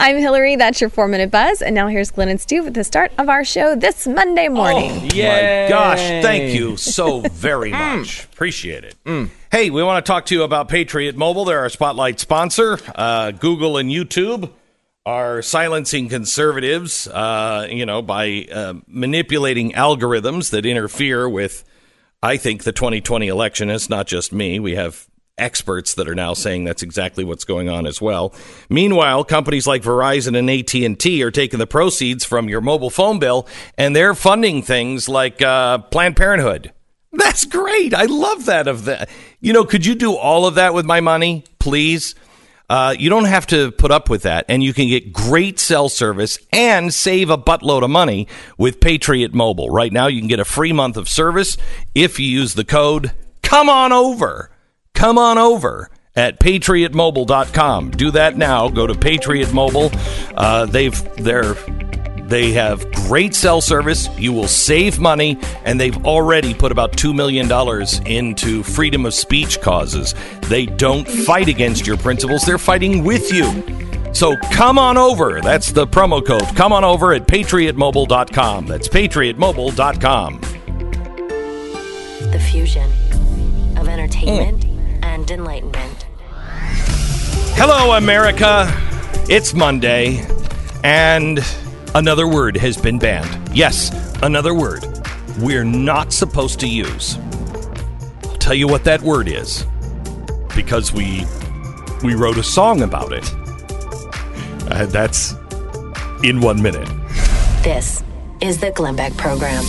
I'm Hillary. That's your four minute buzz. And now here's Glenn and Stu with the start of our show this Monday morning. Oh, my gosh. Thank you so very much. Appreciate it. Hey, we want to talk to you about Patriot Mobile. They're our spotlight sponsor. Uh, Google and YouTube are silencing conservatives, uh, you know, by uh, manipulating algorithms that interfere with, I think, the 2020 election. It's not just me. We have experts that are now saying that's exactly what's going on as well. Meanwhile, companies like Verizon and AT&T are taking the proceeds from your mobile phone bill and they're funding things like uh, Planned Parenthood. That's great. I love that of that. You know, could you do all of that with my money, please? Uh, you don't have to put up with that, and you can get great cell service and save a buttload of money with Patriot Mobile. Right now, you can get a free month of service if you use the code Come On Over. Come on over at patriotmobile.com. Do that now. Go to Patriot Mobile. Uh, they've they're they have great cell service. You will save money, and they've already put about $2 million into freedom of speech causes. They don't fight against your principles, they're fighting with you. So come on over. That's the promo code. Come on over at patriotmobile.com. That's patriotmobile.com. The fusion of entertainment and enlightenment. Hello, America. It's Monday, and another word has been banned. Yes, another word we're not supposed to use. I'll tell you what that word is because we we wrote a song about it. Uh, that's in one minute. This is the Glenn Beck Program.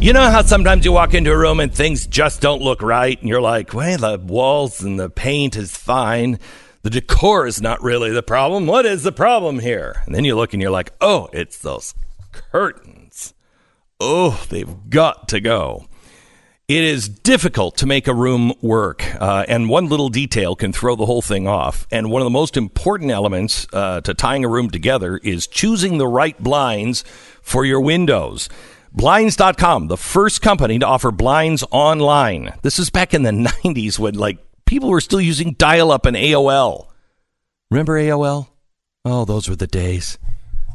You know how sometimes you walk into a room and things just don't look right, and you're like, well, the walls and the paint is fine. The decor is not really the problem. What is the problem here? And then you look and you're like, oh, it's those curtains. Oh, they've got to go. It is difficult to make a room work, uh, and one little detail can throw the whole thing off. And one of the most important elements uh, to tying a room together is choosing the right blinds for your windows. Blinds.com, the first company to offer blinds online. This is back in the 90s when like people were still using dial up and AOL. Remember AOL? Oh, those were the days.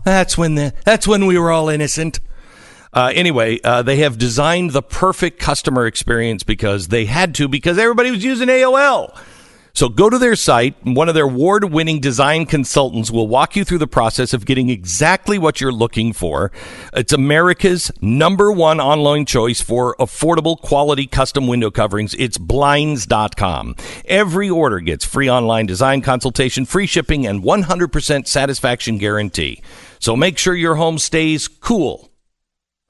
That's when the that's when we were all innocent. Uh, anyway, uh, they have designed the perfect customer experience because they had to because everybody was using AOL. So go to their site. One of their award winning design consultants will walk you through the process of getting exactly what you're looking for. It's America's number one online choice for affordable quality custom window coverings. It's blinds.com. Every order gets free online design consultation, free shipping, and 100% satisfaction guarantee. So make sure your home stays cool.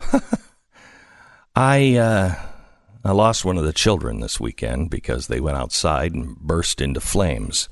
I, uh, I lost one of the children this weekend because they went outside and burst into flames.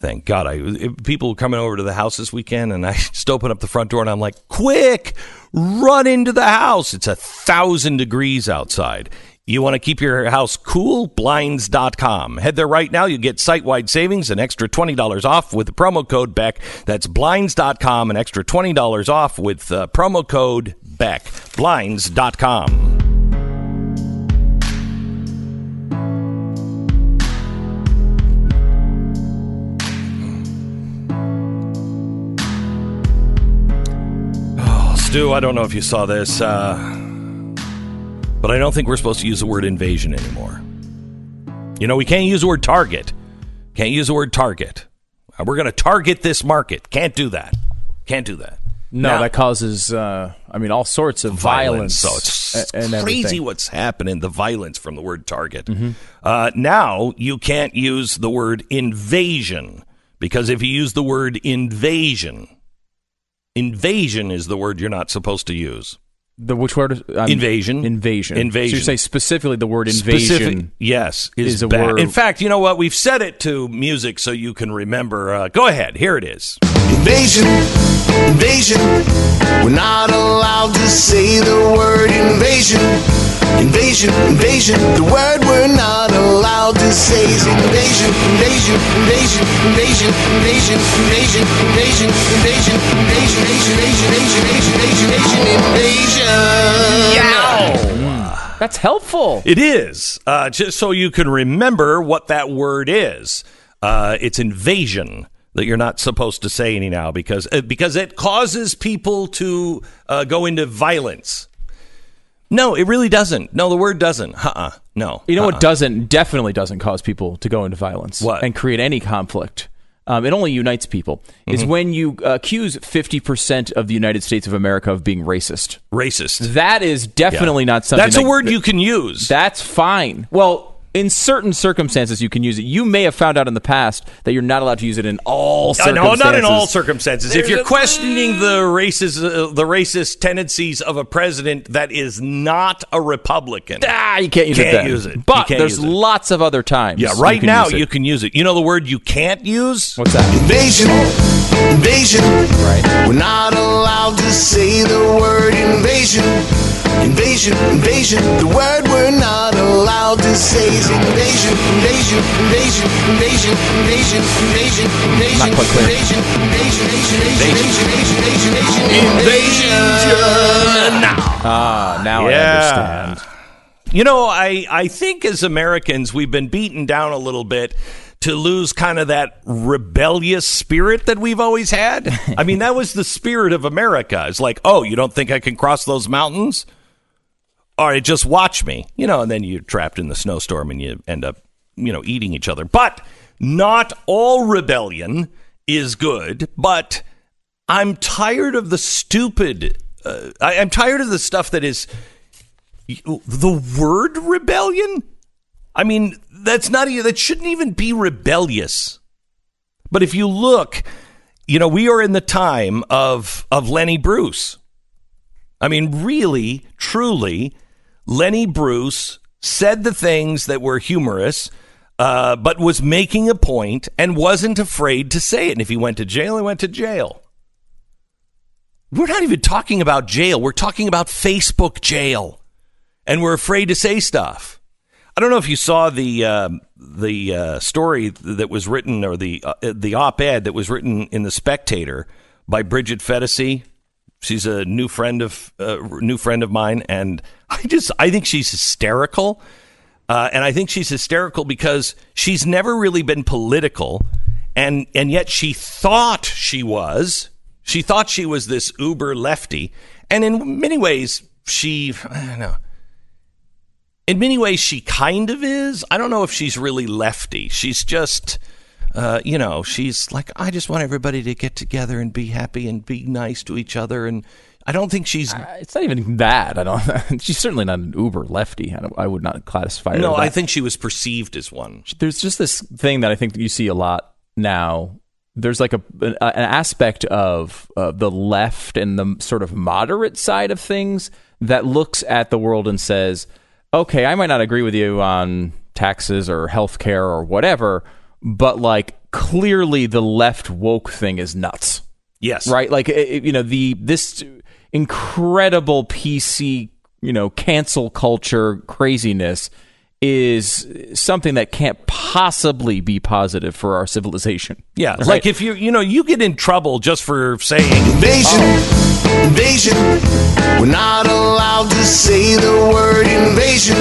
Thank God. I people coming over to the house this weekend, and I just open up the front door, and I'm like, "Quick, run into the house! It's a thousand degrees outside." You want to keep your house cool? Blinds.com. Head there right now. You get site wide savings, an extra $20 off with the promo code BECK. That's Blinds.com, an extra $20 off with uh, promo code BECK. Blinds.com. Stu, I don't know if you saw this, uh, but I don't think we're supposed to use the word invasion anymore. You know, we can't use the word target. Can't use the word target. Uh, We're going to target this market. Can't do that. Can't do that. No, Now- that causes, uh, I mean, all sorts of violence. So it's and crazy everything. what's happening. The violence from the word target. Uh, now you can't use the word invasion because if you use the word invasion, invasion is the word you're not supposed to use. The which word? um, Invasion. Invasion. Invasion. So you say specifically the word invasion. Specific- yes, is, is a bad. word- In fact, you know what? We've set it to music so you can remember. Uh, go ahead. Here it is. Invasion, invasion. We're not allowed to say the word invasion. Invasion, invasion. The word we're not allowed to say is invasion, invasion, invasion, invasion, invasion, invasion, invasion, invasion, invasion, invasion, invasion, invasion, invasion, invasion. That's helpful. It is uh, just so you can remember what that word is. Uh, it's invasion that you're not supposed to say any now because uh, because it causes people to uh, go into violence. No, it really doesn't. No, the word doesn't. Uh-uh. No. You know Uh-uh. what doesn't definitely doesn't cause people to go into violence What? and create any conflict. Um, it only unites people. Is Mm-hmm. when you accuse fifty percent of the United States of America of being racist. Racist. That is definitely not something. That's a that- word you can use. That's fine. Well, in certain circumstances, you can use it. You may have found out in the past that you're not allowed to use it in all circumstances. no, not in all circumstances. if you're a- questioning the racist, uh, the racist tendencies of a president that is not a Republican, Ah, you can't use it. Can't then. use it. But there's it. lots of other times. yeah, right can now you can use it. You know the word you can't use? What's that? Invasion, invasion. Right. We're not allowed to say the word invasion. Invasion, invasion. The word we're not allowed to say is invasion, invasion, invasion, invasion, invasion, invasion, invasion, Not quite clear. invasion, invasion, invasion, invasion, invasion, invasion, invasion. Ah, now I understand. You know, I, I think as Americans, we've been beaten down a little bit to lose kind of that rebellious spirit that we've always had. I mean, that was the spirit of America. It's like, oh, you don't think I can cross those mountains? All right, just watch me. You know, and then you're trapped in the snowstorm and you end up, you know, eating each other. But not all rebellion is good, but I'm tired of the stupid. Uh, I, I'm tired of the stuff that is the word rebellion. I mean, that's not that shouldn't even be rebellious. But if you look, you know, we are in the time of of Lenny Bruce. I mean, really, truly, Lenny Bruce said the things that were humorous, uh, but was making a point and wasn't afraid to say it. And if he went to jail, he went to jail. We're not even talking about jail. We're talking about Facebook jail, and we're afraid to say stuff. I don't know if you saw the uh, the uh, story that was written or the uh, the op-ed that was written in the Spectator by Bridget Phetasy. She's a new friend of uh, new friend of mine, and I just I think she's hysterical, uh, and I think she's hysterical because she's never really been political, and and yet she thought she was. She thought she was this uber lefty, and in many ways she I don't know. In many ways she kind of is. I don't know if she's really lefty. She's just uh, you know she's like i just want everybody to get together and be happy and be nice to each other and i don't think she's Uh, It's not even that. I don't. She's certainly not an uber lefty. I, don't, I would not classify her. no i think she was perceived as one there's just this thing that I think that you see a lot now. There's like a an, an aspect of uh, the left and the sort of moderate side of things that looks at the world and says, "Okay, I might not agree with you on taxes or healthcare or whatever, but like clearly the left woke thing is nuts." yes right? Like it- it- you know the this incredible PC you know cancel culture craziness is something that can't possibly be positive for our civilization. yeah Right? like if you you know you get in trouble just for saying Invasion, oh. invasion. We're not allowed to say the word invasion.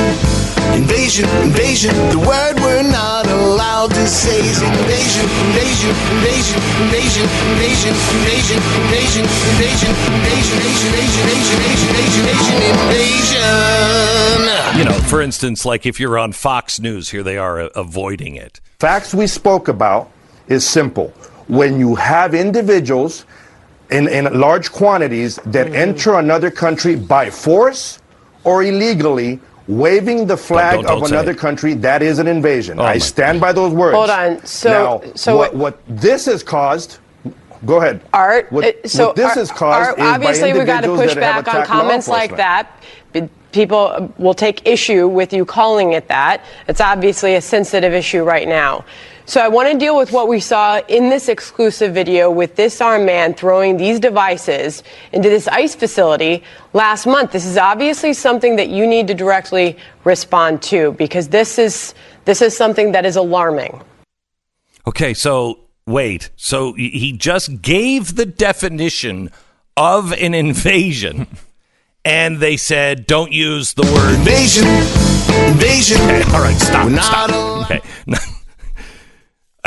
Invasion, invasion. The word we're not allowed to say is invasion, invasion, invasion, invasion, invasion, invasion, invasion, invasion, invasion, invasion, invasion, invasion, invasion, you know for instance like if you're on fox news here they are uh, avoiding it facts we spoke about is simple. When you have individuals in, in large quantities that enter another country by force or illegally, waving the flag don't- don't of another it. country, that is an invasion. Oh I my stand by those words. Hold on. So- now, so what, what- what this has caused? Go ahead. Art. What, uh, so what this Art- has caused Art, is obviously we've got to push back on comments like that. People uh, will take issue with you calling it that. It's obviously a sensitive issue right now. So I want to deal with what we saw in this exclusive video with this armed man throwing these devices into this ICE facility last month. This is obviously something that you need to directly respond to because this is this is something that is alarming. Okay, so wait. So he he just gave the definition of an invasion, and they said don't use the word. Invasion, invasion. Okay, all right, stop. We're not stop. Okay.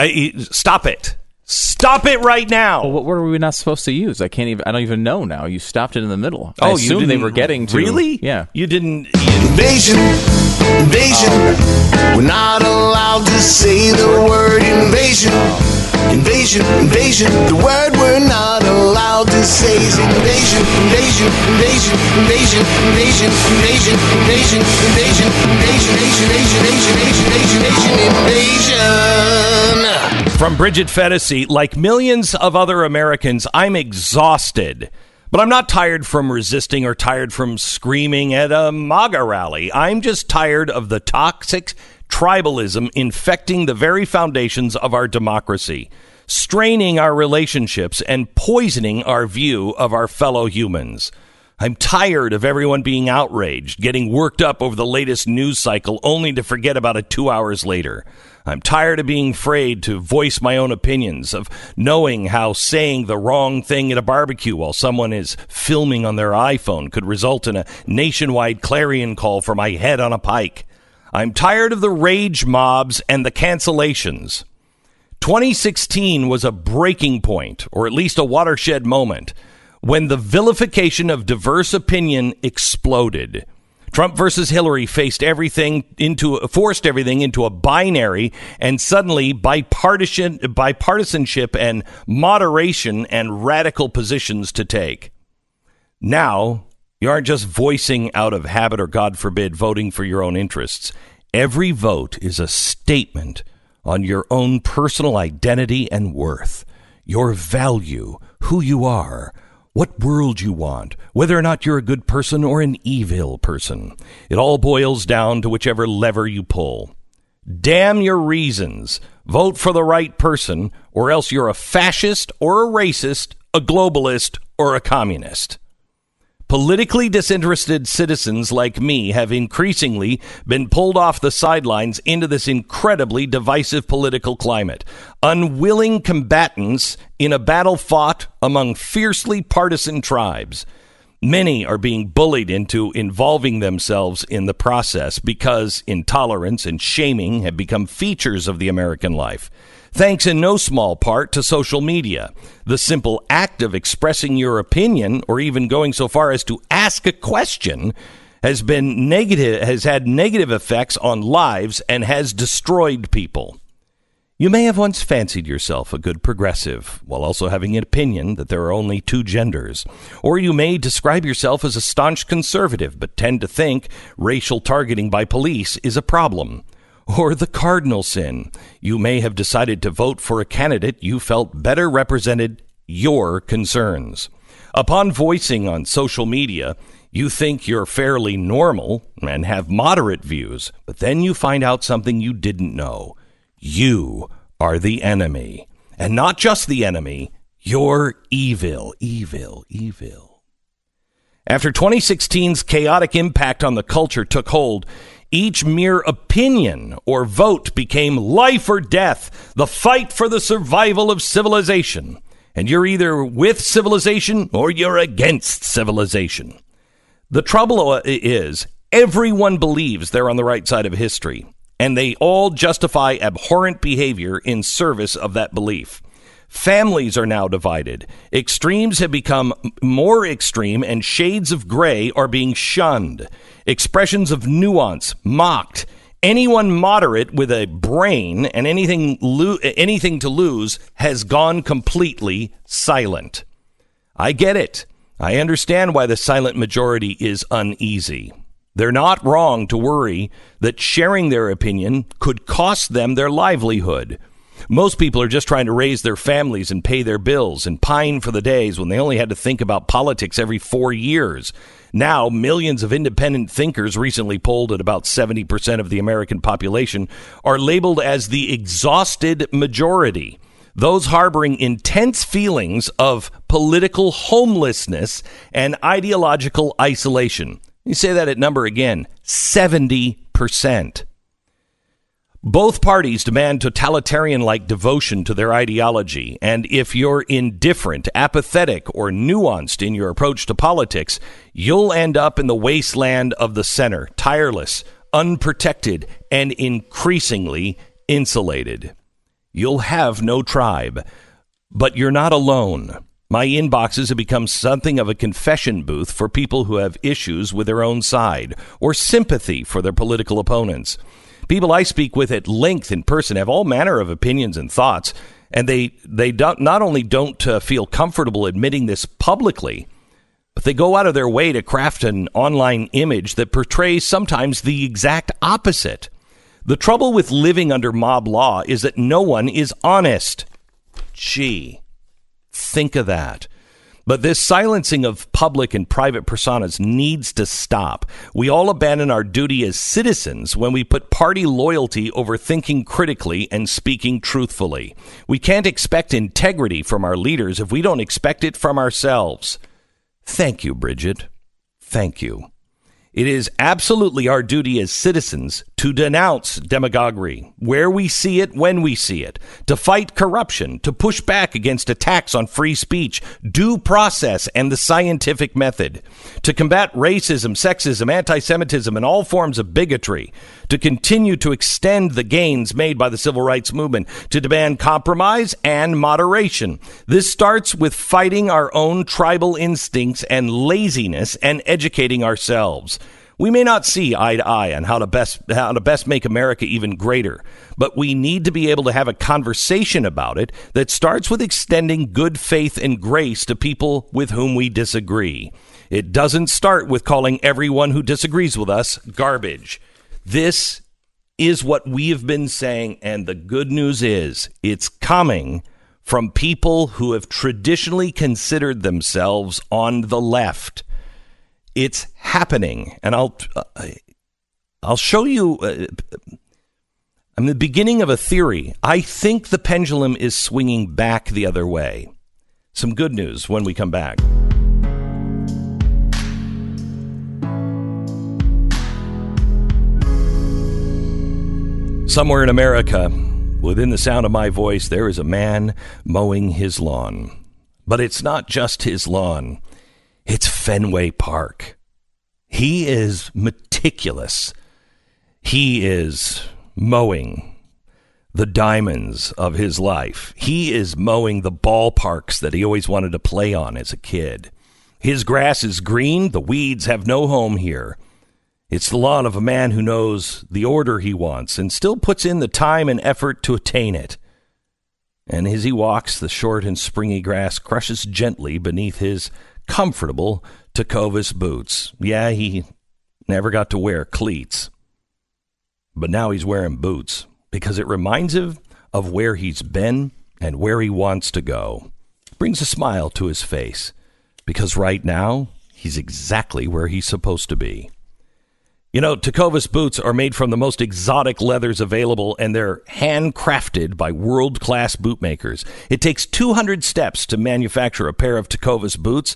I, stop it. Stop it right now. Well, what were we not supposed to use? I can't even. I don't even know now. You stopped it in the middle. I oh, you assumed didn't, they were getting to really? Yeah. You didn't. Invasion, invasion. We're not allowed to say the word invasion. Invasion, invasion. The word we're not allowed to say is invasion, invasion, invasion, invasion, invasion, invasion, invasion, invasion, invasion, invasion, invasion, invasion, invasion, invasion. From Bridget Phetasy, like millions of other Americans, I'm exhausted. But I'm not tired from resisting or tired from screaming at a MAGA rally. I'm just tired of the toxic tribalism infecting the very foundations of our democracy, straining our relationships, and poisoning our view of our fellow humans. I'm tired of everyone being outraged, getting worked up over the latest news cycle only to forget about it two hours later. I'm tired of being afraid to voice my own opinions, of knowing how saying the wrong thing at a barbecue while someone is filming on their iPhone could result in a nationwide clarion call for my head on a pike. I'm tired of the rage mobs and the cancellations. 2016 was a breaking point, or at least a watershed moment, when the vilification of diverse opinion exploded. Trump versus Hillary faced everything into forced everything into a binary and suddenly bipartisan bipartisanship and moderation and radical positions to take. Now, you aren't just voicing out of habit or God forbid voting for your own interests. Every vote is a statement on your own personal identity and worth, your value, who you are, what world you want, whether or not you're a good person or an evil person. It all boils down to whichever lever you pull. Damn your reasons. Vote for the right person, or else you're a fascist or a racist, a globalist or a communist. Politically disinterested citizens like me have increasingly been pulled off the sidelines into this incredibly divisive political climate. Unwilling combatants in a battle fought among fiercely partisan tribes. Many are being bullied into involving themselves in the process because intolerance and shaming have become features of the American life thanks in no small part to social media. The simple act of expressing your opinion or even going so far as to ask a question has been negative has had negative effects on lives and has destroyed people. You may have once fancied yourself a good progressive while also having an opinion that there are only two genders. Or you may describe yourself as a staunch conservative but tend to think racial targeting by police is a problem or the cardinal sin. You may have decided to vote for a candidate you felt better represented your concerns. Upon voicing on social media, you think you're fairly normal and have moderate views, but then you find out something you didn't know. You are the enemy. And not just the enemy, you're evil, evil, evil. After 2016's chaotic impact on the culture took hold, each mere opinion or vote became life or death, the fight for the survival of civilization. And you're either with civilization or you're against civilization. The trouble uh, is, everyone believes they're on the right side of history, and they all justify abhorrent behavior in service of that belief. Families are now divided. Extremes have become more extreme, and shades of gray are being shunned. Expressions of nuance mocked. Anyone moderate with a brain and anything lo- anything to lose has gone completely silent. I get it. I understand why the silent majority is uneasy. They're not wrong to worry that sharing their opinion could cost them their livelihood. Most people are just trying to raise their families and pay their bills and pine for the days when they only had to think about politics every four years. Now, millions of independent thinkers, recently polled at about 70% of the American population, are labeled as the exhausted majority. Those harboring intense feelings of political homelessness and ideological isolation. You say that at number again 70%. Both parties demand totalitarian like devotion to their ideology, and if you're indifferent, apathetic, or nuanced in your approach to politics, you'll end up in the wasteland of the center, tireless, unprotected, and increasingly insulated. You'll have no tribe. But you're not alone. My inboxes have become something of a confession booth for people who have issues with their own side or sympathy for their political opponents. People I speak with at length in person have all manner of opinions and thoughts, and they they don't, not only don't uh, feel comfortable admitting this publicly, but they go out of their way to craft an online image that portrays sometimes the exact opposite. The trouble with living under mob law is that no one is honest. Gee, think of that. But this silencing of public and private personas needs to stop. We all abandon our duty as citizens when we put party loyalty over thinking critically and speaking truthfully. We can't expect integrity from our leaders if we don't expect it from ourselves. Thank you, Bridget. Thank you. It is absolutely our duty as citizens to denounce demagoguery where we see it, when we see it, to fight corruption, to push back against attacks on free speech, due process, and the scientific method, to combat racism, sexism, anti Semitism, and all forms of bigotry, to continue to extend the gains made by the civil rights movement, to demand compromise and moderation. This starts with fighting our own tribal instincts and laziness and educating ourselves. We may not see eye to eye on how to best how to best make America even greater, but we need to be able to have a conversation about it that starts with extending good faith and grace to people with whom we disagree. It doesn't start with calling everyone who disagrees with us garbage. This is what we have been saying and the good news is it's coming from people who have traditionally considered themselves on the left. It's happening, and I'll uh, I'll show you. Uh, I'm the beginning of a theory. I think the pendulum is swinging back the other way. Some good news when we come back. Somewhere in America, within the sound of my voice, there is a man mowing his lawn. But it's not just his lawn. It's Fenway Park. He is meticulous. He is mowing the diamonds of his life. He is mowing the ballparks that he always wanted to play on as a kid. His grass is green. The weeds have no home here. It's the lawn of a man who knows the order he wants and still puts in the time and effort to attain it. And as he walks, the short and springy grass crushes gently beneath his comfortable Tecovas boots. Yeah, he never got to wear cleats, but now he's wearing boots because it reminds him of where he's been and where he wants to go. Brings a smile to his face because right now he's exactly where he's supposed to be. You know, Tecovas boots are made from the most exotic leathers available and they're handcrafted by world class bootmakers. It takes 200 steps to manufacture a pair of Tecovas boots,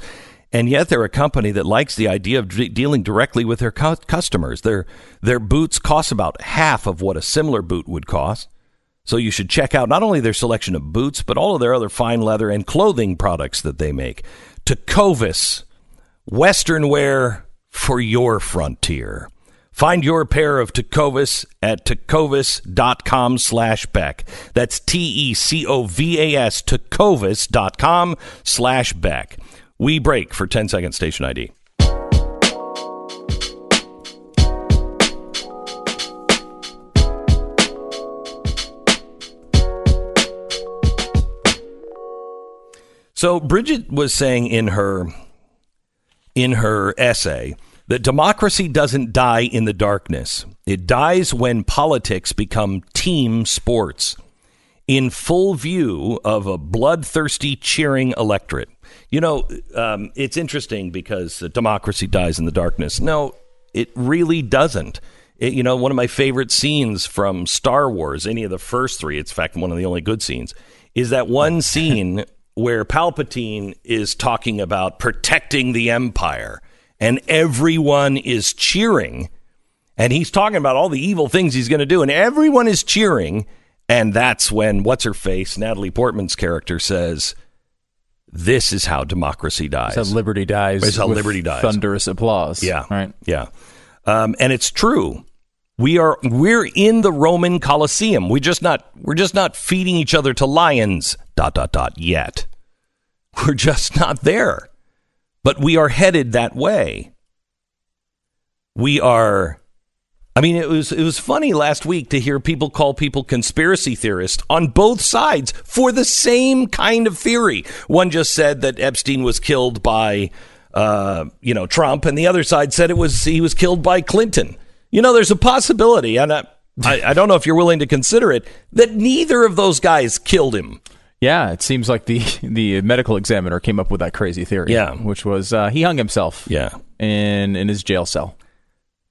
and yet they're a company that likes the idea of d- dealing directly with their cu- customers. Their, their boots cost about half of what a similar boot would cost. So you should check out not only their selection of boots, but all of their other fine leather and clothing products that they make. Tecovas, Western wear for your frontier. Find your pair of Tecovas at tecovas.com slash Beck. That's T-E-C-O-V-A-S, tecovas.com slash Beck. We break for 10 second station ID. So Bridget was saying in her in her essay that democracy doesn't die in the darkness. It dies when politics become team sports in full view of a bloodthirsty, cheering electorate. You know, um, it's interesting because democracy dies in the darkness. No, it really doesn't. It, you know, one of my favorite scenes from Star Wars, any of the first three, it's in fact one of the only good scenes, is that one scene where Palpatine is talking about protecting the Empire and everyone is cheering. And he's talking about all the evil things he's going to do, and everyone is cheering. And that's when what's her face, Natalie Portman's character says, "This is how democracy dies. It's how liberty dies. It's how liberty dies. Thunderous applause. Yeah, Right. Yeah, um, and it's true. We are we're in the Roman Colosseum. We just not we're just not feeding each other to lions. Dot dot dot yet. We're just not there. But we are headed that way. We are I mean it was it was funny last week to hear people call people conspiracy theorists on both sides for the same kind of theory. One just said that Epstein was killed by uh, you know Trump and the other side said it was he was killed by Clinton. You know there's a possibility and I, I, I don't know if you're willing to consider it that neither of those guys killed him. Yeah, it seems like the the medical examiner came up with that crazy theory. Yeah. which was uh, he hung himself. Yeah. in in his jail cell.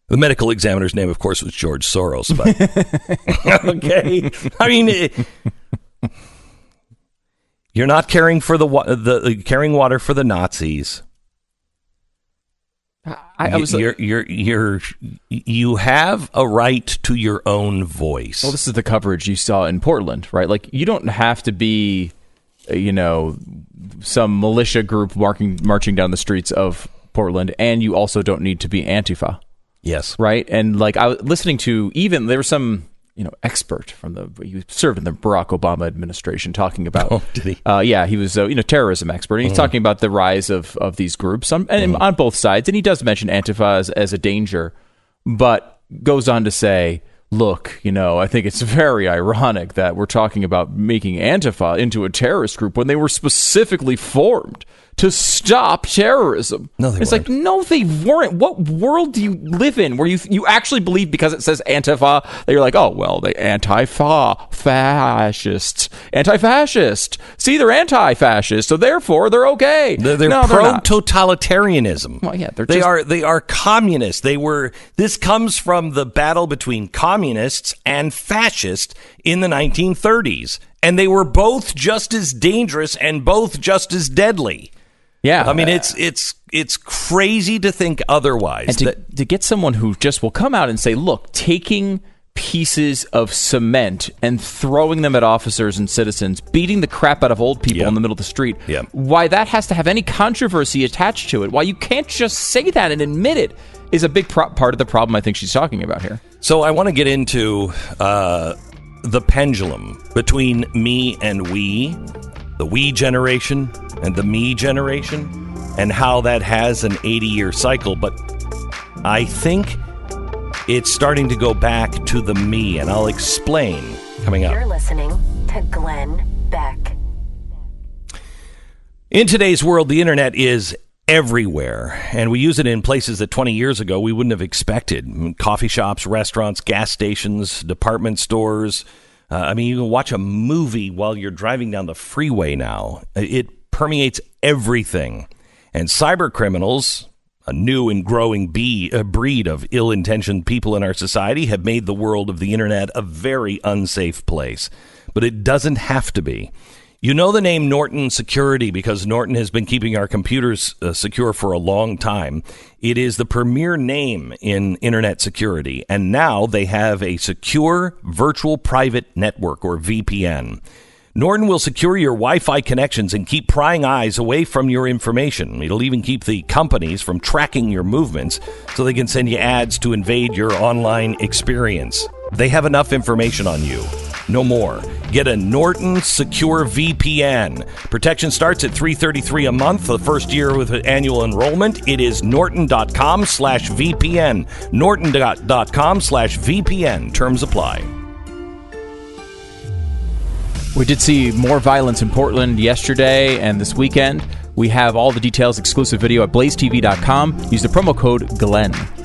The medical examiner's name, of course, was George Soros. But okay, I mean, it, you're not caring for the the carrying water for the Nazis. I, I was you're, you're you're you have a right to your own voice. Well, this is the coverage you saw in Portland, right? Like, you don't have to be, uh, you know, some militia group marching marching down the streets of Portland, and you also don't need to be Antifa, yes, right? And like, I was listening to even there was some, you know, expert from the he served in the Barack Obama administration talking about. Oh, did he? Uh, yeah, he was, uh, you know, terrorism expert. And he's talking about the rise of of these groups on, and on both sides, and he does mention Antifa as, as a danger, but goes on to say, look, you know, I think it's very ironic that we're talking about making Antifa into a terrorist group when they were specifically formed to stop terrorism. No, they it's like no, they weren't. What world do you live in where you you actually believe because it says Antifa that you're like, oh well, they anti-fa fascists, anti-fascist. See, they're anti-fascist, so therefore they're okay. They're, they're no, pro totalitarianism. Well, yeah, they're they just- are they are communists. They were. This comes from the battle between communists and fascists in the 1930s, and they were both just as dangerous and both just as deadly. Yeah, I mean, it's it's it's crazy to think otherwise. and to, That- to get someone who just will come out and say, look, taking pieces of cement and throwing them at officers and citizens, beating the crap out of old people Yeah. in the middle of the street, Yeah. why that has to have any controversy attached to it, why you can't just say that and admit it, is a big pro- part of the problem I think she's talking about here. So I want to get into uh, the pendulum between me and we, the we generation and the me generation, and how that has an 80 year cycle. But I think it's starting to go back to the me, and I'll explain coming up. You're listening to Glenn Beck. In today's world, the internet is everywhere, and we use it in places that 20 years ago we wouldn't have expected. Coffee shops, restaurants, gas stations, department stores. Uh, I mean, you can watch a movie while you're driving down the freeway now. It permeates everything. And cyber criminals, a new and growing bee, a breed of ill intentioned people in our society, have made the world of the internet a very unsafe place. But it doesn't have to be. You know the name Norton Security because Norton has been keeping our computers uh, secure for a long time. It is the premier name in internet security, and now they have a secure virtual private network or VPN. Norton will secure your Wi Fi connections and keep prying eyes away from your information. It'll even keep the companies from tracking your movements so they can send you ads to invade your online experience. They have enough information on you. No more. Get a Norton Secure VPN. Protection starts at 333 a month the first year with an annual enrollment. It is norton.com slash VPN. Norton.com slash VPN. Terms apply. We did see more violence in Portland yesterday and this weekend. We have all the details, exclusive video at blazetv.com. Use the promo code GLENN.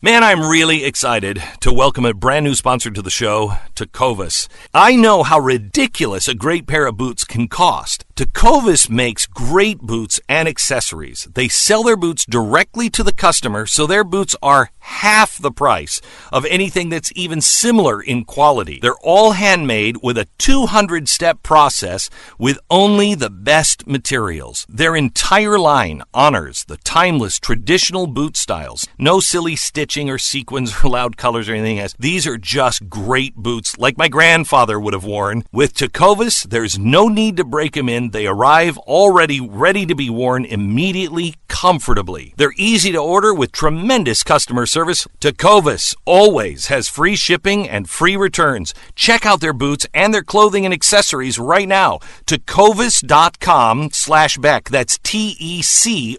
Man, I'm really excited to welcome a brand new sponsor to the show, Tecovas. I know how ridiculous a great pair of boots can cost. Tecovas makes great boots and accessories. They sell their boots directly to the customer, so their boots are half the price of anything that's even similar in quality. They're all handmade with a 200 step process with only the best materials. Their entire line honors the timeless traditional boot styles. No silly stitching or sequins or loud colors or anything else. These are just great boots like my grandfather would have worn. With Tecovas, there's no need to break them in. They arrive already ready to be worn immediately, comfortably. They're easy to order with tremendous customer service. Tecovas always has free shipping and free returns. Check out their boots and their clothing and accessories right now. Tecovas.com slash Beck. That's T-E-C-O-V-A-S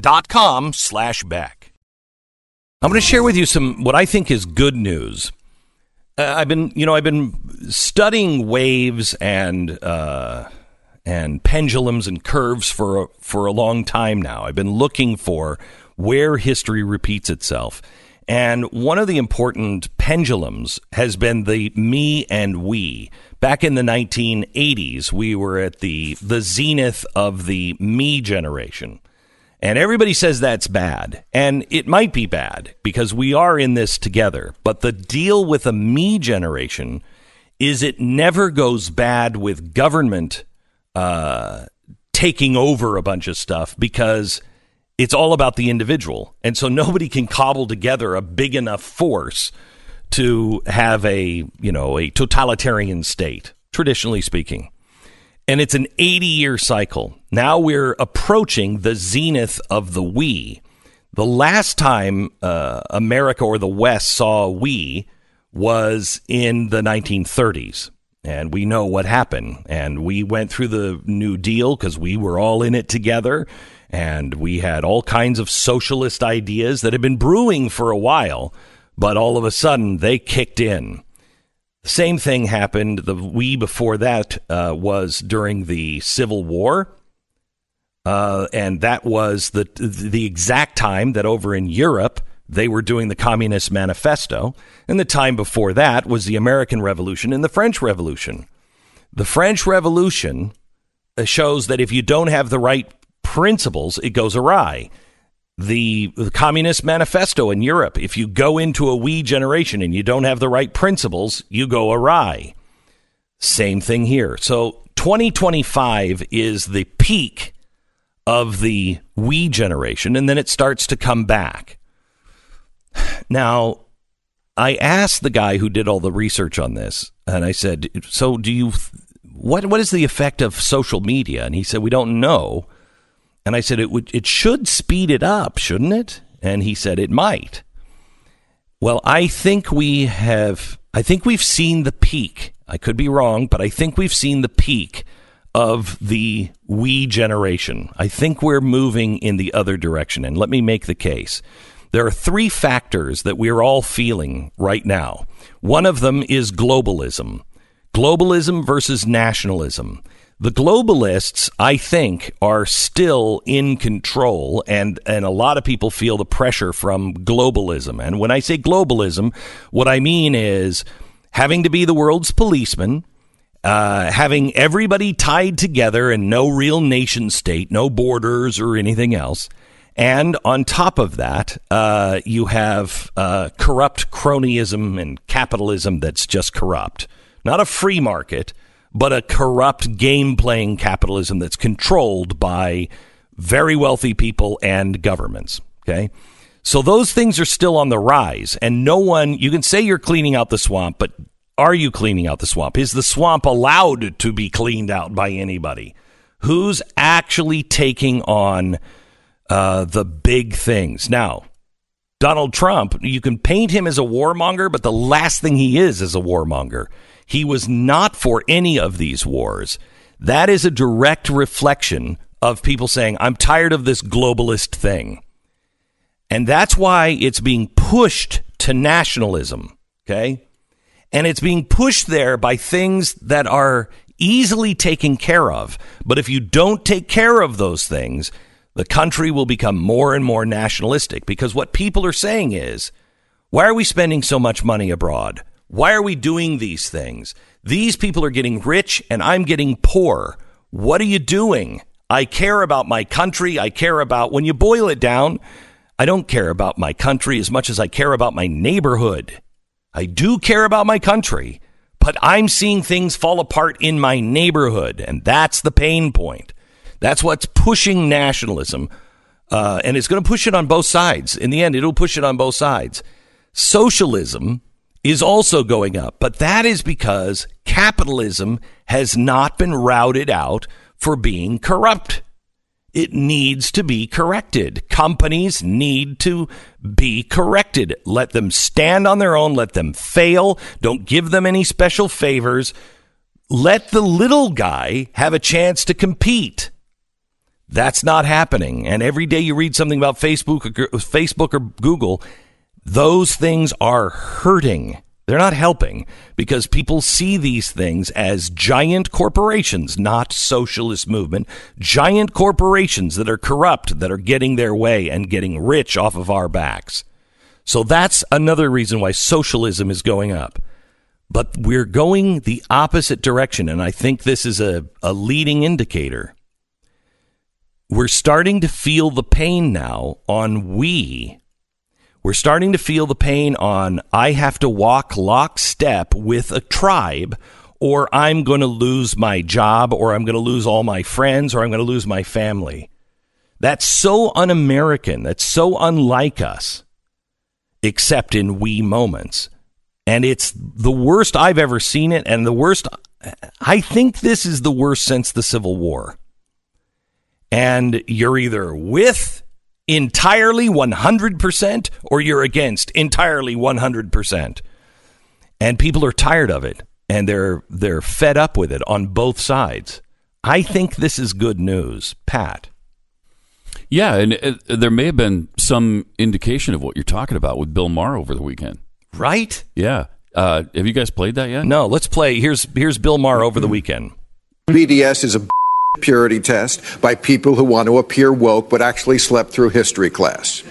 dot com slash Beck. I'm going to share with you some what I think is good news. Uh, I've been, you know, I've been studying waves and uh, and pendulums and curves for a, for a long time now. I've been looking for where history repeats itself, and one of the important pendulums has been the me and we. Back in the 1980s, we were at the the zenith of the me generation. And everybody says that's bad. And it might be bad because we are in this together. But the deal with a me generation is it never goes bad with government uh, taking over a bunch of stuff because it's all about the individual. And so nobody can cobble together a big enough force to have a, you know, a totalitarian state, traditionally speaking and it's an 80 year cycle. Now we're approaching the zenith of the we. The last time uh, America or the West saw we was in the 1930s. And we know what happened. And we went through the New Deal because we were all in it together. And we had all kinds of socialist ideas that had been brewing for a while. But all of a sudden, they kicked in. The same thing happened. The we before that uh, was during the Civil War, uh, and that was the the exact time that over in Europe they were doing the Communist Manifesto, and the time before that was the American Revolution and the French Revolution. The French Revolution uh, shows that if you don't have the right principles, it goes awry the, the Communist Manifesto in Europe. If you go into a we generation and you don't have the right principles, you go awry. Same thing here. So 2025 is the peak of the we generation, and then it starts to come back. Now, I asked the guy who did all the research on this, and I said, "So, do you? What what is the effect of social media?" And he said, "We don't know." And I said, it would, it should speed it up, shouldn't it? And he said, it might. Well, I think we have, I think we've seen the peak. I could be wrong, but I think we've seen the peak of the we generation. I think we're moving in the other direction. And let me make the case. There are three factors that we're all feeling right now. One of them is globalism. Globalism versus nationalism. The globalists, I think, are still in control, and, and a lot of people feel the pressure from globalism. And when I say globalism, what I mean is having to be the world's policeman, uh, having everybody tied together and no real nation state, no borders or anything else. And on top of that, uh, you have uh, corrupt cronyism and capitalism that's just corrupt. Not a free market, but a corrupt game playing capitalism that's controlled by very wealthy people and governments. Okay. So those things are still on the rise, and no one, you can say you're cleaning out the swamp, but are you cleaning out the swamp? Is the swamp allowed to be cleaned out by anybody? Who's actually taking on uh, the big things? Now, Donald Trump, you can paint him as a warmonger, but the last thing he is is a warmonger. He was not for any of these wars. That is a direct reflection of people saying, I'm tired of this globalist thing. And that's why it's being pushed to nationalism. Okay. And it's being pushed there by things that are easily taken care of. But if you don't take care of those things, the country will become more and more nationalistic because what people are saying is, why are we spending so much money abroad? Why are we doing these things? These people are getting rich and I'm getting poor. What are you doing? I care about my country. I care about, when you boil it down, I don't care about my country as much as I care about my neighborhood. I do care about my country, but I'm seeing things fall apart in my neighborhood, and that's the pain point. That's what's pushing nationalism, uh, and it's going to push it on both sides. In the end, it'll push it on both sides. Socialism is also going up. But that is because capitalism has not been routed out for being corrupt. It needs to be corrected. Companies need to be corrected. Let them stand on their own. Let them fail. Don't give them any special favors. Let the little guy have a chance to compete. That's not happening. And every day you read something about Facebook or, Facebook or Google, those things are hurting. They're not helping because people see these things as giant corporations, not socialist movement, giant corporations that are corrupt, that are getting their way and getting rich off of our backs. So that's another reason why socialism is going up. But we're going the opposite direction. And I think this is a, a leading indicator. We're starting to feel the pain now on we we're starting to feel the pain on I have to walk lockstep with a tribe or I'm going to lose my job or I'm going to lose all my friends or I'm going to lose my family. That's so un American. That's so unlike us, except in we moments. And it's the worst I've ever seen it. And the worst, I think this is the worst since the Civil War. And you're either with entirely 100% or you're against entirely 100%. And people are tired of it and they're they're fed up with it on both sides. I think this is good news, Pat. Yeah, and uh, there may have been some indication of what you're talking about with Bill Maher over the weekend. Right? Yeah. Uh, have you guys played that yet? No, let's play. Here's here's Bill Maher over the weekend. BDS is a purity test by people who want to appear woke but actually slept through history class.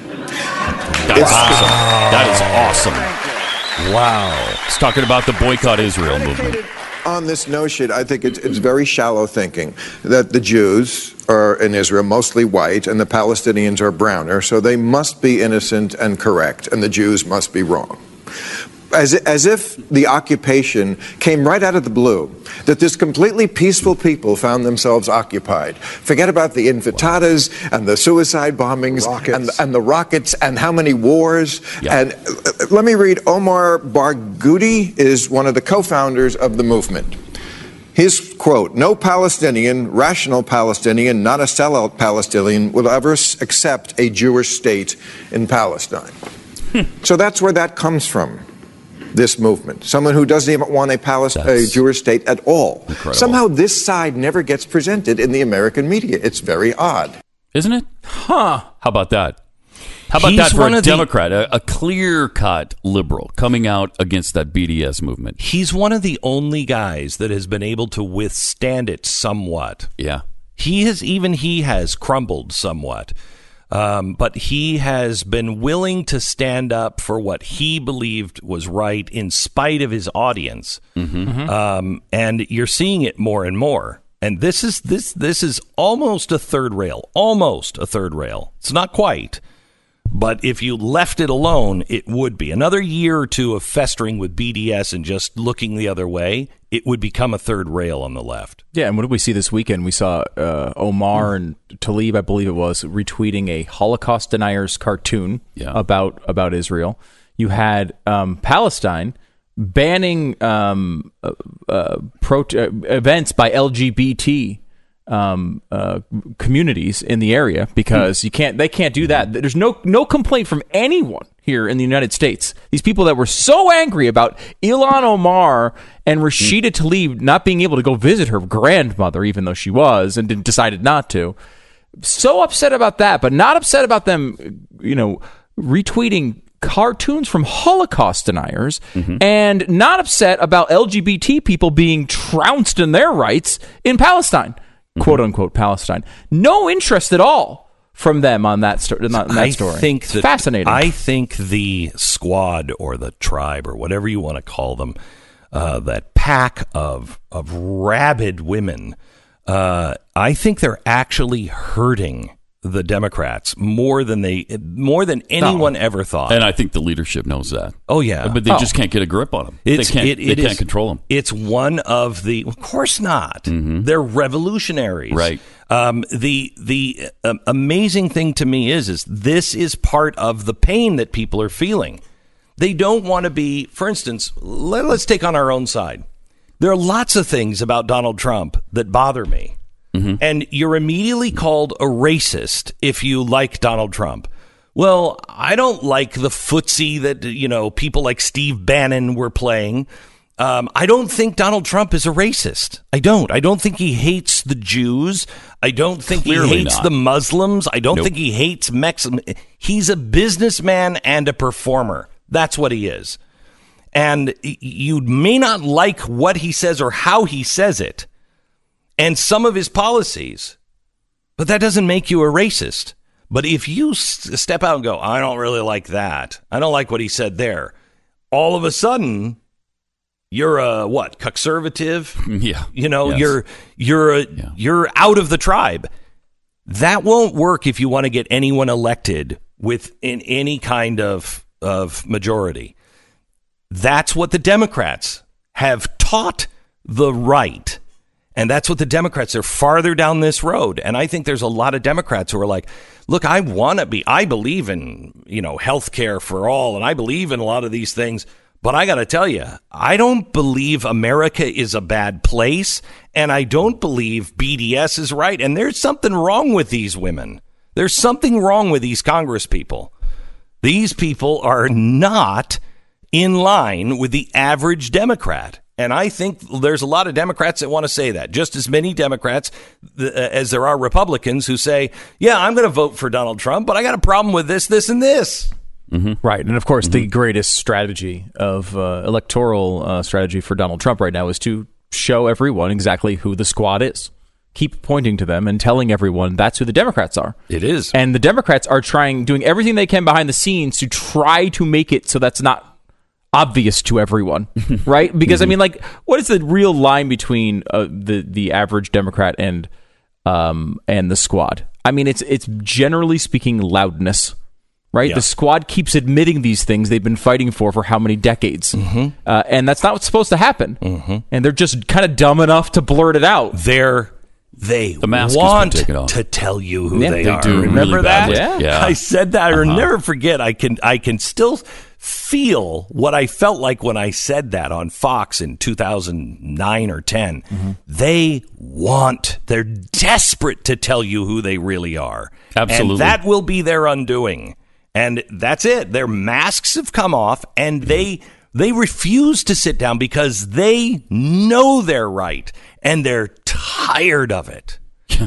That's awesome. That is awesome. Wow. He's talking about the boycott Israel movement. On this notion, I think it's, it's very shallow thinking that the Jews are in Israel mostly white and the Palestinians are browner, so they must be innocent and correct, and the Jews must be wrong as, as if the occupation came right out of the blue, that this completely peaceful people found themselves occupied. Forget about the intifadas and the suicide bombings and, and, the rockets and how many wars. Yeah. And uh, let me read Omar Barghouti is one of the co-founders of the movement. His quote, no Palestinian, rational Palestinian, not a sellout Palestinian, will ever accept a Jewish state in Palestine. Hmm. So that's where that comes from this movement, someone who doesn't even want a, Palestine, a Jewish state at all. Incredible. Somehow this side never gets presented in the American media. It's very odd. Isn't it? Huh. How about that? How about He's that for a Democrat, the, a, a clear cut liberal coming out against that BDS movement? He's one of the only guys that has been able to withstand it somewhat. Yeah. He has, even he has crumbled somewhat. Um, but he has been willing to stand up for what he believed was right in spite of his audience. Mm-hmm. Um, and you're seeing it more and more. And this is this this is almost a third rail, almost a third rail. It's not quite, but if you left it alone, it would be another year or two of festering with BDS and just looking the other way. It would become a third rail on the left. Yeah, and what did we see this weekend? We saw uh, Omar and Tlaib, I believe it was, retweeting a Holocaust deniers cartoon yeah. about about Israel. You had um, Palestine banning um, uh, uh, pro- uh, events by LGBT um, uh, communities in the area because you can't they can't do that. There's no no complaint from anyone here in the United States. These people that were so angry about Ilhan Omar and Rashida Tlaib not being able to go visit her grandmother, even though she was and decided not to. So upset about that, but not upset about them, you know, retweeting cartoons from Holocaust deniers Mm-hmm. and not upset about LGBT people being trounced in their rights in Palestine quote unquote Palestine. No interest at all from them on that, sto- on that I story. think it's that, fascinating. I think the squad or the tribe or whatever you want to call them, uh, that pack of of rabid women, uh, I think they're actually hurting the Democrats more than they more than anyone ever thought. And I think the leadership knows that. oh yeah, But they Oh. just can't get a grip on them. It's, they can't, it- it they is- can't control them. It's one of the, of course not. They're revolutionaries, Right. Um, the the um, amazing thing to me is is this is part of the pain that people are feeling. They don't want to be, for instance, let, us take on our own side. There are lots of things about Donald Trump that bother me. And you're immediately called a racist if you like Donald Trump. Well, I don't like the footsie that, you know, people like Steve Bannon were playing. Um, I don't think Donald Trump is a racist. I don't. I don't think he hates the Jews. I don't think Clearly he hates not. the Muslims. I don't Nope. think he hates Mexican. He's a businessman and a performer. That's what he is. And you may not like what he says or how he says it and some of his policies, but that doesn't make you a racist. But if you step out and go, I don't really like that, I don't like what he said there, all of a sudden, you're a what conservative Yeah. you know Yes. you're you're a, you're out of the tribe that won't work if you want to get anyone elected within any kind of of majority that's what the democrats have taught the right and that's what the Democrats are farther down this road. And I think there's a lot of Democrats who are like, look, I want to be, I believe in, you know, health care for all, and I believe in a lot of these things. But I got to tell you, I don't believe America is a bad place, and I don't believe BDS is right. And there's something wrong with these women. There's something wrong with these Congress people. These people are not in line with the average Democrat. And I think there's a lot of Democrats that want to say that. Just as many Democrats uh, as there are Republicans who say, yeah, I'm going to vote for Donald Trump, but I got a problem with this, this, and this. Right, and of course, the greatest strategy of uh, electoral uh, strategy for Donald Trump right now is to show everyone exactly who the squad is. Keep pointing to them and telling everyone that's who the Democrats are. It is. And the Democrats are trying, doing everything they can behind the scenes to try to make it so that's not obvious to everyone, right? Because I mean, like, what is the real line between uh, the the average Democrat and um and the squad? I mean, it's it's generally speaking loudness, right? Yeah. The squad keeps admitting these things they've been fighting for for how many decades, Mm-hmm. uh, and that's not what's supposed to happen. And they're just kind of dumb enough to blurt it out. They're they The mask want to tell you who Yeah, they, they are. do Remember really that? Yeah. Yeah. I said that. Uh-huh. I'll never forget. I can I can still feel what I felt like when I said that on Fox in 2009 or 10. Mm-hmm. They want. They're desperate to tell you who they really are. Absolutely. And that will be their undoing. And that's it. Their masks have come off and they they refuse to sit down because they know they're right and they're tired of it.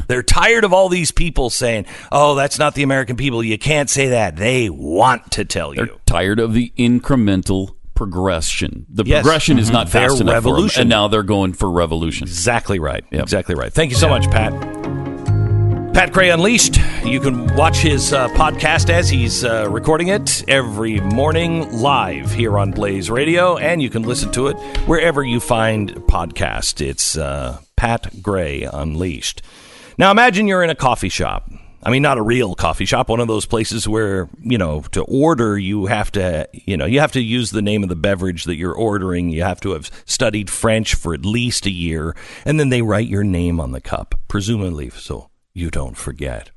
They're tired of all these people saying, "Oh, that's not the American people. You can't say that." They want to tell you They're you. tired of the incremental progression. The Yes. progression is mm-hmm. not fast enough for 'em, revolution. and now they're going for revolution. Exactly right. Yep. Exactly right. Thank you so much, Pat. Pat Gray Unleashed. You can watch his uh, podcast as he's uh, recording it every morning live here on Blaze Radio, and you can listen to it wherever you find podcast. It's uh, Pat Gray Unleashed. Now, imagine you're in a coffee shop. I mean, not a real coffee shop, one of those places where, you know, to order, you have to, you know, you have to use the name of the beverage that you're ordering. You have to have studied French for at least a year, and then they write your name on the cup, presumably so you don't forget.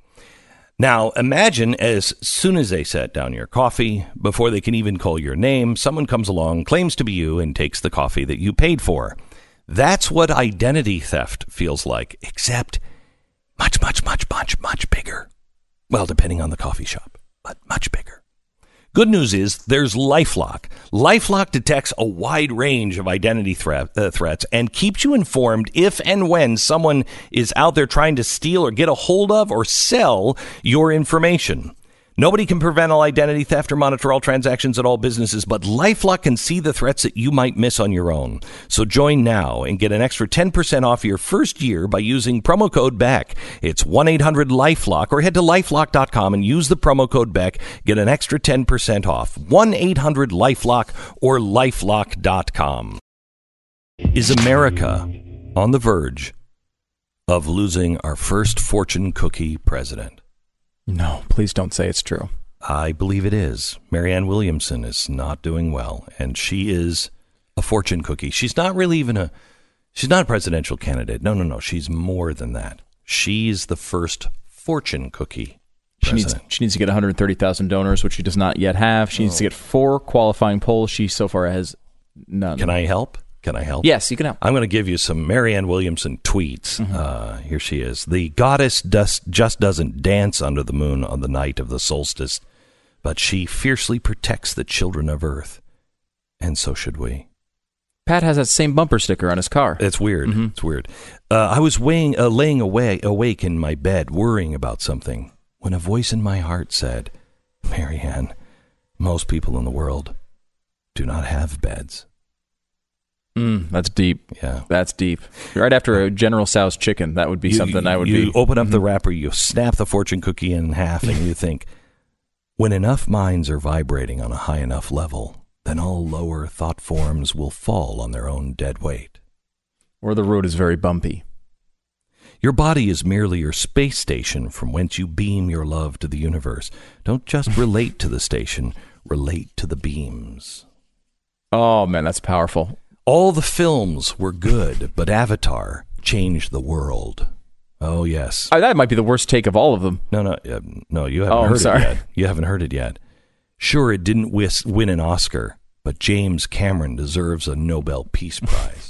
Now, imagine as soon as they set down your coffee, before they can even call your name, someone comes along, claims to be you, and takes the coffee that you paid for. That's what identity theft feels like, except much, much, much, much, much bigger. Well, depending on the coffee shop, but much bigger. Good news is there's Lifelock. Lifelock detects a wide range of identity threat, uh, threats and keeps you informed if and when someone is out there trying to steal or get a hold of or sell your information. Nobody can prevent all identity theft or monitor all transactions at all businesses, but Lifelock can see the threats that you might miss on your own. So join now and get an extra 10% off your first year by using promo code BECK. It's 1-800-LIFELOCK or head to lifelock.com and use the promo code BECK. Get an extra 10% off. 1-800-LIFELOCK or lifelock.com. Is America on the verge of losing our first fortune cookie president? No, please don't say it's true. I believe it is. Marianne Williamson is not doing well, and she is a fortune cookie. She's not really even a. She's not a presidential candidate. No, no, no. She's more than that. She's the first fortune cookie. She needs, she needs to get 130,000 donors, which she does not yet have. She needs to oh. get four qualifying polls. She so far has none. Can I help? Can I help? Yes, you can help. I'm going to give you some Marianne Williamson tweets. Uh, here she is. The goddess does, just doesn't dance under the moon on the night of the solstice, but she fiercely protects the children of Earth. And so should we. Pat has that same bumper sticker on his car. It's weird. It's weird. Uh, I was weighing, uh, laying away, awake in my bed, worrying about something, when a voice in my heart said, Marianne, most people in the world do not have beds. Mm, that's deep. Yeah. That's deep. Right after a General Tso's chicken, that would be You- something I would you be. Mm-hmm. open up the wrapper, you snap the fortune cookie in half, and you think, when enough minds are vibrating on a high enough level, then all lower thought forms will fall on their own dead weight. Or the road is very bumpy. Your body is merely your space station from whence you beam your love to the universe. Don't just relate to the station, relate to the beams. Oh man, that's powerful. All the films were good, but Avatar changed the world. Oh, yes. Uh, that might be the worst take of all of them. No, no, uh, no. You haven't Oh, heard sorry. it yet. You haven't heard it yet. Sure, it didn't win an Oscar, but James Cameron deserves a Nobel Peace Prize.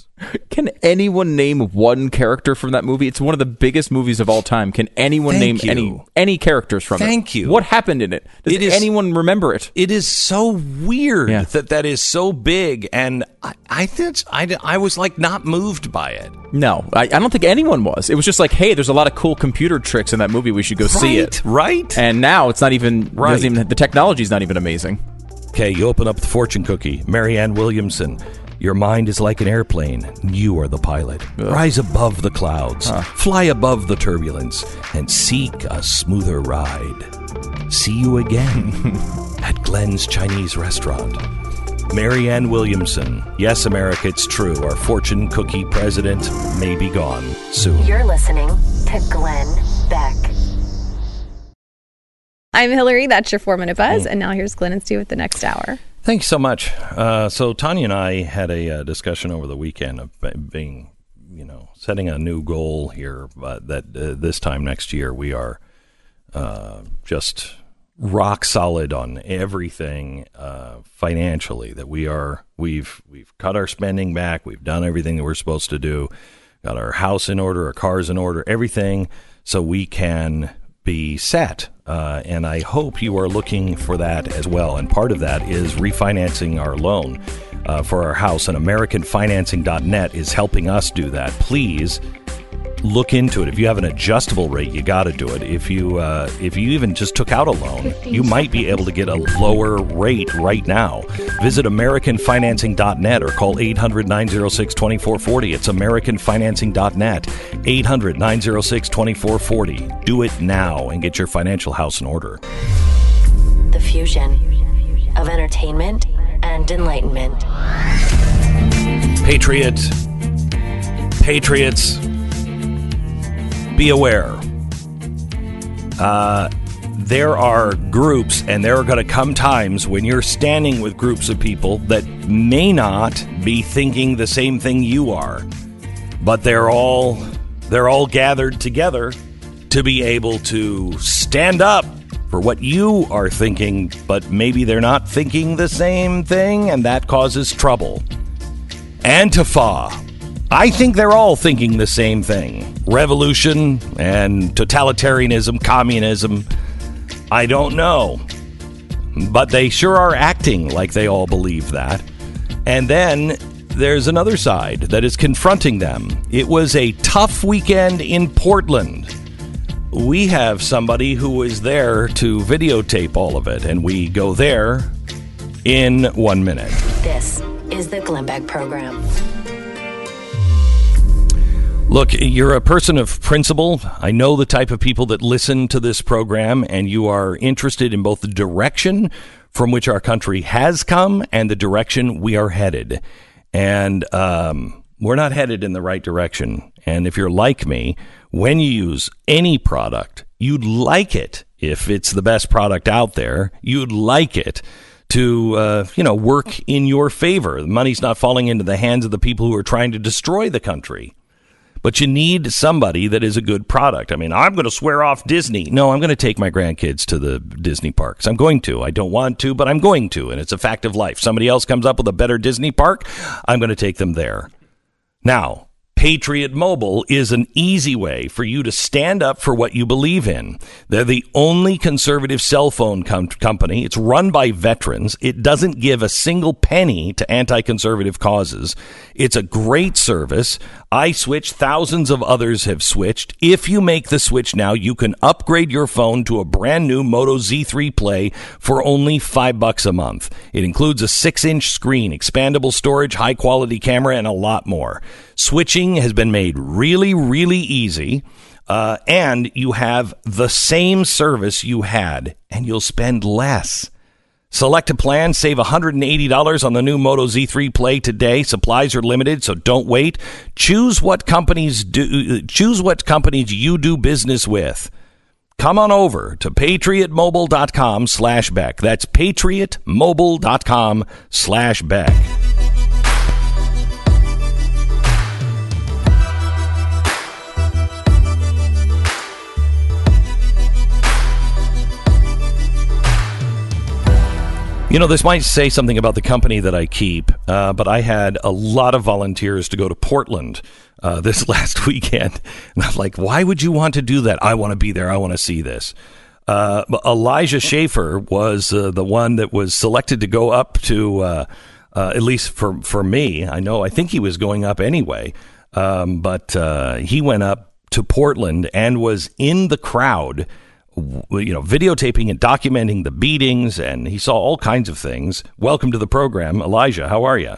Can anyone name one character from that movie? It's one of the biggest movies of all time. Can anyone Thank name you. any any characters from it? Thank you. What happened in it? Does It is- anyone remember it? it is so weird Yeah. that that is so big, and I, I think I, I was like not moved by it. No, I, I don't think anyone was. It was just like, hey, there's a lot of cool computer tricks in that movie. We should go see it. right? And now it's not even. Right. Doesn't even the technology's not even amazing. Okay, you open up the fortune cookie. Marianne Williamson. Your mind is like an airplane. You are the pilot. Rise above the clouds. Fly above the turbulence and seek a smoother ride. See you again at Glenn's Chinese restaurant. Marianne Williamson. Yes, America, it's true. Our fortune cookie president may be gone soon. You're listening to Glenn Beck. I'm Hillary. That's your four minute Mm. buzz. And now here's Glenn and Stu with the next hour. Thanks so much. Uh, so Tania and I had a uh, discussion over the weekend of being, you know, setting a new goal here. But that uh, this time next year we are uh, just rock solid on everything uh, financially. That we are we've we've cut our spending back. We've done everything that we're supposed to do. Got our house in order, our cars in order, everything, so we can be set. Uh, and I hope you are looking for that as well. And part of that is refinancing our loan uh, for our house. And AmericanFinancing.net is helping us do that. Please look into it. If you have an adjustable rate, you got to do it. If you uh, if you even just took out a loan, you might be able to get a lower rate right now. Visit AmericanFinancing.net or call 800-906-2440. It's AmericanFinancing.net, 800-906-2440. Do it now and get your financial house in order. The fusion of entertainment and enlightenment. Patriot, Patriots, be aware. Uh, there are groups, and there are going to come times when you're standing with groups of people that may not be thinking the same thing you are, but they're all they're all gathered together to be able to stand up for what you are thinking, but maybe they're not thinking the same thing, and that causes trouble. Antifa. I think they're all thinking the same thing revolution and totalitarianism, communism. I don't know. But they sure are acting like they all believe that. And then there's another side that is confronting them. It was a tough weekend in Portland. We have somebody who was there to videotape all of it, and we go there in one minute. This is the Glenn Beck Program. Look, you're a person of principle. I know the type of people that listen to this program, and you are interested in both the direction from which our country has come and the direction we are headed. And um, we're not headed in the right direction. And if you're like me, when you use any product, you'd like it if it's the best product out there. You'd like it to uh, you know work in your favor. The money's not falling into the hands of the people who are trying to destroy the country. But you need somebody that is a good product. I mean, I'm going to swear off Disney. No, I'm going to take my grandkids to the Disney parks. I'm going to. I don't want to, but I'm going to, and it's a fact of life. Somebody else comes up with a better Disney park, I'm going to take them there. Now, Patriot Mobile is an easy way for you to stand up for what you believe in. They're the only conservative cell phone com- company. It's run by veterans. It doesn't give a single penny to anti conservative causes. It's a great service. I switched. Thousands of others have switched. If you make the switch now, you can upgrade your phone to a brand new Moto Z3 Play for only five bucks a month. It includes a six inch screen, expandable storage, high quality camera, and a lot more. Switching has been made really, really easy. Uh, and you have the same service you had, and you'll spend less. Select a plan, save $180 on the new Moto Z3 Play today. Supplies are limited, so don't wait. Choose what companies do choose what companies you do business with. Come on over to patriotmobile.com slash Beck. That's patriotmobile.com slash Beck. You know, this might say something about the company that I keep, uh, but I had a lot of volunteers to go to Portland uh, this last weekend. And I'm like, why would you want to do that? I want to be there. I want to see this. Uh, Elijah Schaffer was uh, the one that was selected to go up to, uh, uh, at least for, for me. I know, I think he was going up anyway. Um, but he went up to Portland and was in the crowd you know, videotaping and documenting the beatings, and he saw all kinds of things. Welcome to the program, Elijah. How are you?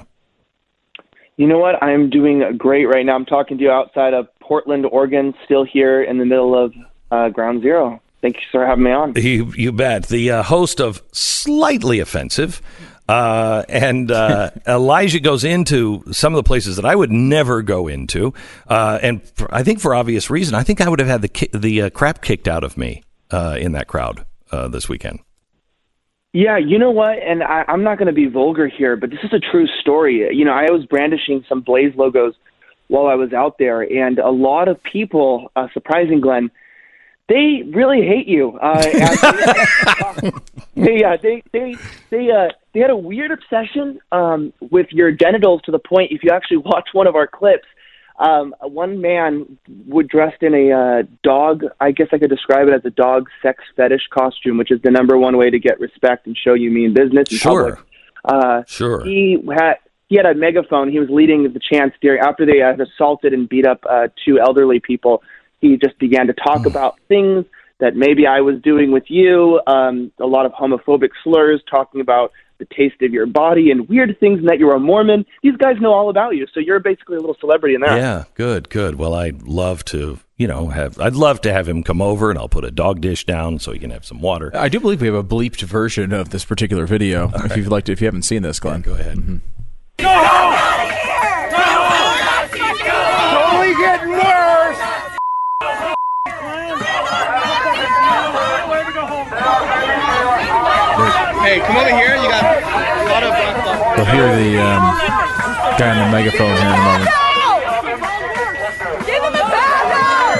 You know what? I'm doing great right now. I'm talking to you outside of Portland, Oregon, still here in the middle of uh, Ground Zero. Thank you for having me on. You, you bet. The uh, host of Slightly Offensive. Uh, and uh, Elijah goes into some of the places that I would never go into, uh, and for, I think for obvious reason. I think I would have had the ki- the uh, crap kicked out of me uh, in that crowd uh, this weekend. Yeah, you know what? And I, I'm not going to be vulgar here, but this is a true story. You know, I was brandishing some Blaze logos while I was out there, and a lot of people, uh, surprising Glenn, they really hate you. Uh, they, uh, they they they uh, they had a weird obsession um, with your genitals to the point. If you actually watch one of our clips, um, one man would dressed in a uh, dog. I guess I could describe it as a dog sex fetish costume, which is the number one way to get respect and show you mean business in sure. public. Uh, sure. He had he had a megaphone. He was leading the chants during after they had assaulted and beat up uh, two elderly people. He just began to talk about things that maybe I was doing with you. Um, a lot of homophobic slurs, talking about the taste of your body and weird things and that you're a Mormon. These guys know all about you, so you're basically a little celebrity in there. Yeah, good, good. Well, I'd love to, you know, have I'd love to have him come over and I'll put a dog dish down so he can have some water. I do believe we have a bleeped version of this particular video. All if right. you'd like to, if you haven't seen this, Glenn, yeah, go ahead. Mm-hmm. Go home! It's only getting worse. Hey, come over here. You got a lot of. Uh, We'll hear the um, guy on the megaphone here in a moment. Give him a backup!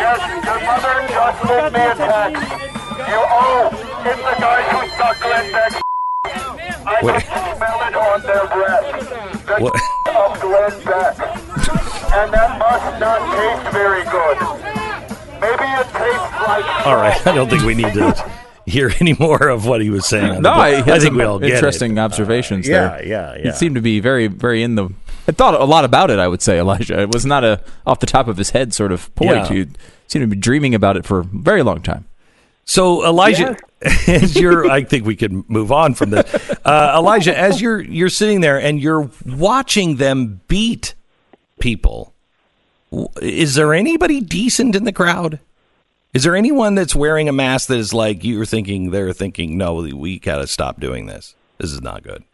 Yes, your mother just sent me a text. You owe. It's the guys who suck Glenn Beck. I Wait. can smell it on their breath. The What? of Glenn Beck. And that must not taste very good. Maybe it tastes like. All right, I don't think we need to hear any more of what he was saying. No, I, I think we all get it. interesting observations Uh, yeah, there. yeah, yeah. He seemed to be very, very in the. I thought a lot about it. I would say Elijah. It was not a off the top of his head sort of point. Yeah. He seemed to be dreaming about it for a very long time. So Elijah, as you're, I think we could move on from this. Uh, Elijah, as you're you're sitting there and you're watching them beat people, w- is there anybody decent in the crowd? Is there anyone that's wearing a mask that is like you're thinking they're thinking, no, we gotta stop doing this. This is not good.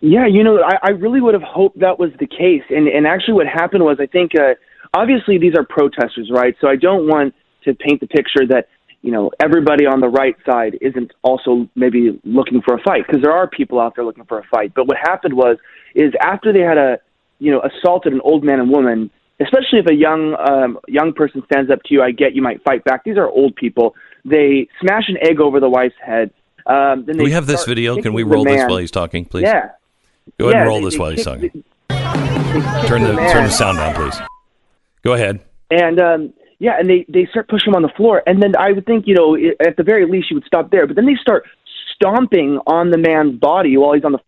Yeah, you know, I, I really would have hoped that was the case. And and actually, what happened was, I think, uh, obviously these are protesters, right? So I don't want to paint the picture that you know everybody on the right side isn't also maybe looking for a fight because there are people out there looking for a fight. But what happened was is after they had a you know assaulted an old man and woman, especially if a young um, young person stands up to you, I get you might fight back. These are old people. They smash an egg over the wife's head. Um, then they we have this video? Can we roll this while he's talking, please? Yeah. Go ahead Yeah, and roll they- this they while he's talking. the- Turn the man. turn the sound down, please. Go ahead. And um, yeah, and they they start pushing him on the floor, and then I would think you know at the very least you would stop there, but then they start stomping on the man's body while he's on the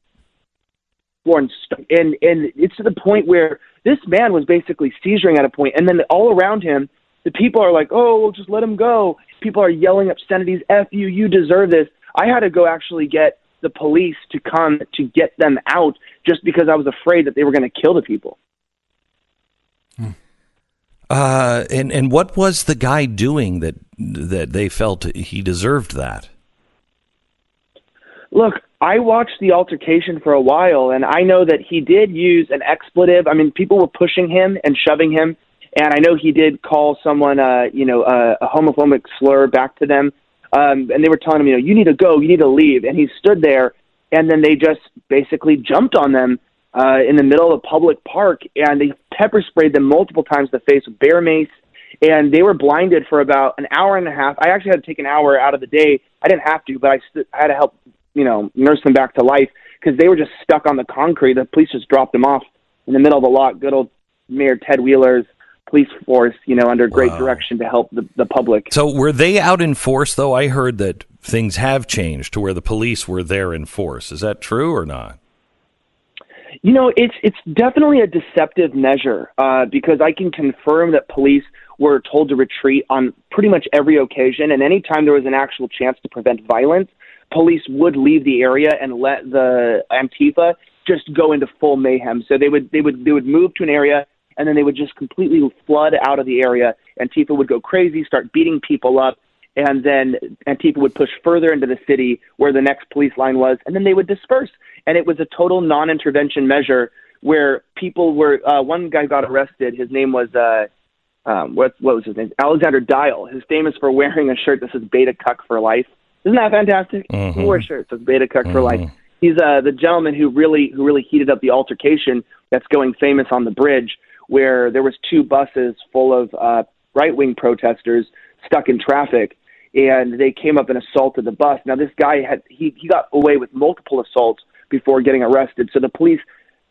floor, and and and it's to the point where this man was basically seizuring at a point, and then all around him, the people are like, oh, well, just let him go. People are yelling obscenities, "F you, you deserve this." I had to go actually get the police to come to get them out just because I was afraid that they were going to kill the people. Uh, and and what was the guy doing that that they felt he deserved that? Look, I watched the altercation for a while, and I know that he did use an expletive. I mean, people were pushing him and shoving him, and I know he did call someone, uh, you know, uh, a homophobic slur back to them, um, and they were telling him, you know, you need to go, you need to leave, and he stood there, and then they just basically jumped on them uh, in the middle of a public park, and they pepper sprayed them multiple times in the face with bear mace, and they were blinded for about an hour and a half. I actually had to take an hour out of the day. I didn't have to, but I, st- I had to help, you know, nurse them back to life because they were just stuck on the concrete. The police just dropped them off in the middle of the lot. Good old Mayor Ted Wheeler's police force, you know, under great direction to help the, the public. So were they out in force though? I heard that things have changed to where the police were there in force. Is that true or not? You know, it's it's definitely a deceptive measure uh, because I can confirm that police were told to retreat on pretty much every occasion, and anytime there was an actual chance to prevent violence, police would leave the area and let the Antifa just go into full mayhem. So they would they would they would move to an area and then they would just completely flood out of the area. Antifa would go crazy, start beating people up, and then Antifa would push further into the city where the next police line was, and then they would disperse. And it was a total non-intervention measure where people were. Uh, one guy got arrested. His name was uh, um, what what was his name? Alexander Dial. His famous for wearing a shirt that says "Beta Cuck for Life." Isn't that fantastic? Mhm. He wore a shirt that says "Beta Cuck for Life." He's uh, the gentleman who really who really heated up the altercation that's going famous on the bridge, where there was two buses full of uh, right wing protesters stuck in traffic, and they came up and assaulted the bus. Now this guy had he he got away with multiple assaults before getting arrested. So the police,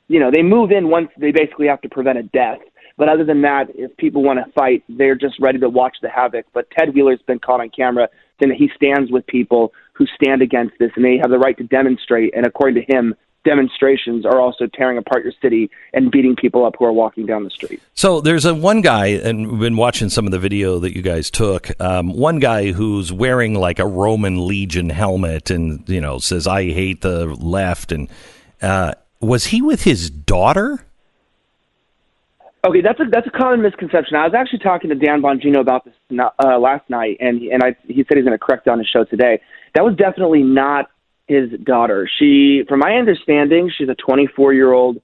you know, they move in once they basically have to prevent a death. But other than that, if people want to fight, they're just ready to watch the havoc. But Ted Wheeler's been caught on camera that he stands with people who stand against this, and they have the right to demonstrate. And according to him, demonstrations are also tearing apart your city and beating people up who are walking down the street. So there's a one guy, and we've been watching some of the video that you guys took. Um, one guy who's wearing like a Roman legion helmet, and you know says "I hate the left." And uh, was he with his daughter? Okay, that's a that's a common misconception. I was actually talking to Dan Bongino about this uh, last night, and and I he said he's going to correct it on his show today. That was definitely not his daughter. She, from my understanding, she's a 24 year old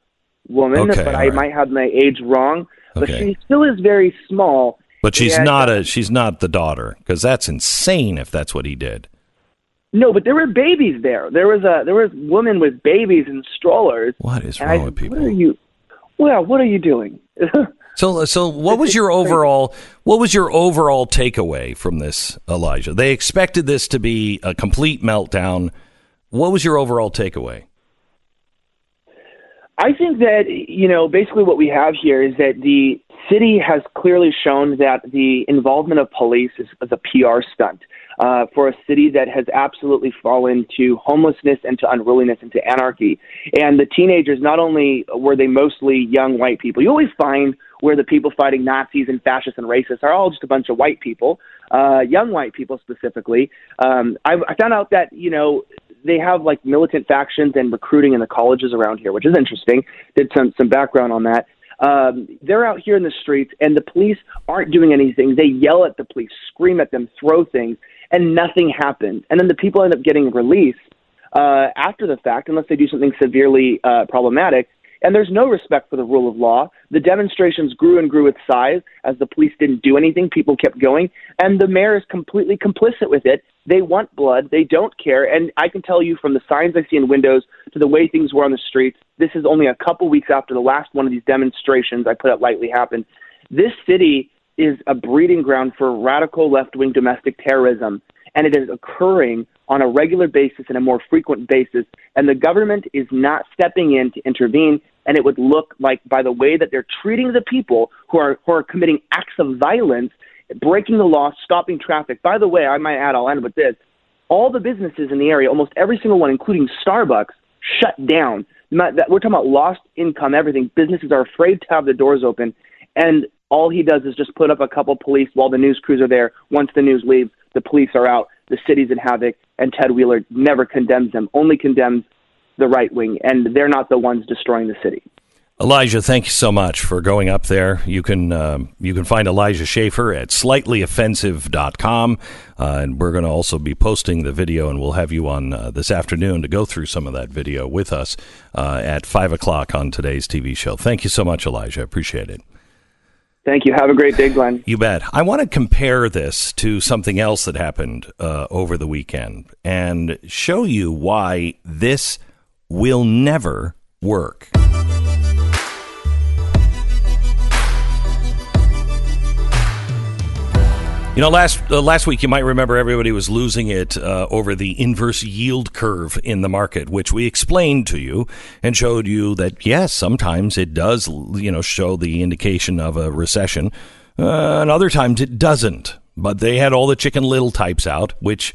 woman, Okay, but I right. might have my age wrong. But Okay. she still is very small. But she's And- not a she's not the daughter because that's insane if that's what he did. No, but there were babies there. There was a there was women with babies and strollers. What is wrong I, with people? What are you? Well, what are you doing? So so what was your overall what was your overall takeaway from this, Elijah? They expected this to be a complete meltdown. What was your overall takeaway? I think that you know basically what we have here is that the city has clearly shown that the involvement of police is, is a PR stunt uh, for a city that has absolutely fallen to homelessness and to unruliness and to anarchy. And the teenagers, not only were they mostly young white people, you always find where the people fighting Nazis and fascists and racists are all just a bunch of white people, uh, young white people specifically. Um, I, I found out that you know they have like militant factions and recruiting in the colleges around here, which is interesting. Did some some background on that. Um, they're out here in the streets, and the police aren't doing anything. They yell at the police, scream at them, throw things, and nothing happens. And then the people end up getting released uh, after the fact, unless they do something severely uh, problematic. And there's no respect for the rule of law. The demonstrations grew and grew with size as the police didn't do anything. People kept going. And the mayor is completely complicit with it. They want blood. They don't care. And I can tell you from the signs I see in windows to the way things were on the streets, this is only a couple weeks after the last one of these demonstrations, I put it lightly, happened. This city is a breeding ground for radical left wing domestic terrorism. And it is occurring on a regular basis and a more frequent basis. And the government is not stepping in to intervene. And it would look like, by the way that they're treating the people who are, who are committing acts of violence, breaking the law, stopping traffic. By the way, I might add, I'll end with this. All the businesses in the area, almost every single one, including Starbucks, shut down. We're talking about lost income, everything. Businesses are afraid to have the doors open. And all he does is just put up a couple police while the news crews are there. Once the news leaves, the police are out. The city's in havoc, and Ted Wheeler never condemns them, only condemns the right wing, and they're not the ones destroying the city. Elijah, thank you so much for going up there. You can um, you can find Elijah Schaffer at slightlyoffensive.com. Uh, and we're going to also be posting the video, and we'll have you on uh, this afternoon to go through some of that video with us uh, at 5 o'clock on today's TV show. Thank you so much, Elijah. Appreciate it. Thank you. Have a great day, Glenn. You bet. I want to compare this to something else that happened uh, over the weekend and show you why this will never work. You know, last uh, last week you might remember everybody was losing it uh, over the inverse yield curve in the market, which we explained to you and showed you that yes, sometimes it does, you know, show the indication of a recession, uh, and other times it doesn't. But they had all the Chicken Little types out, which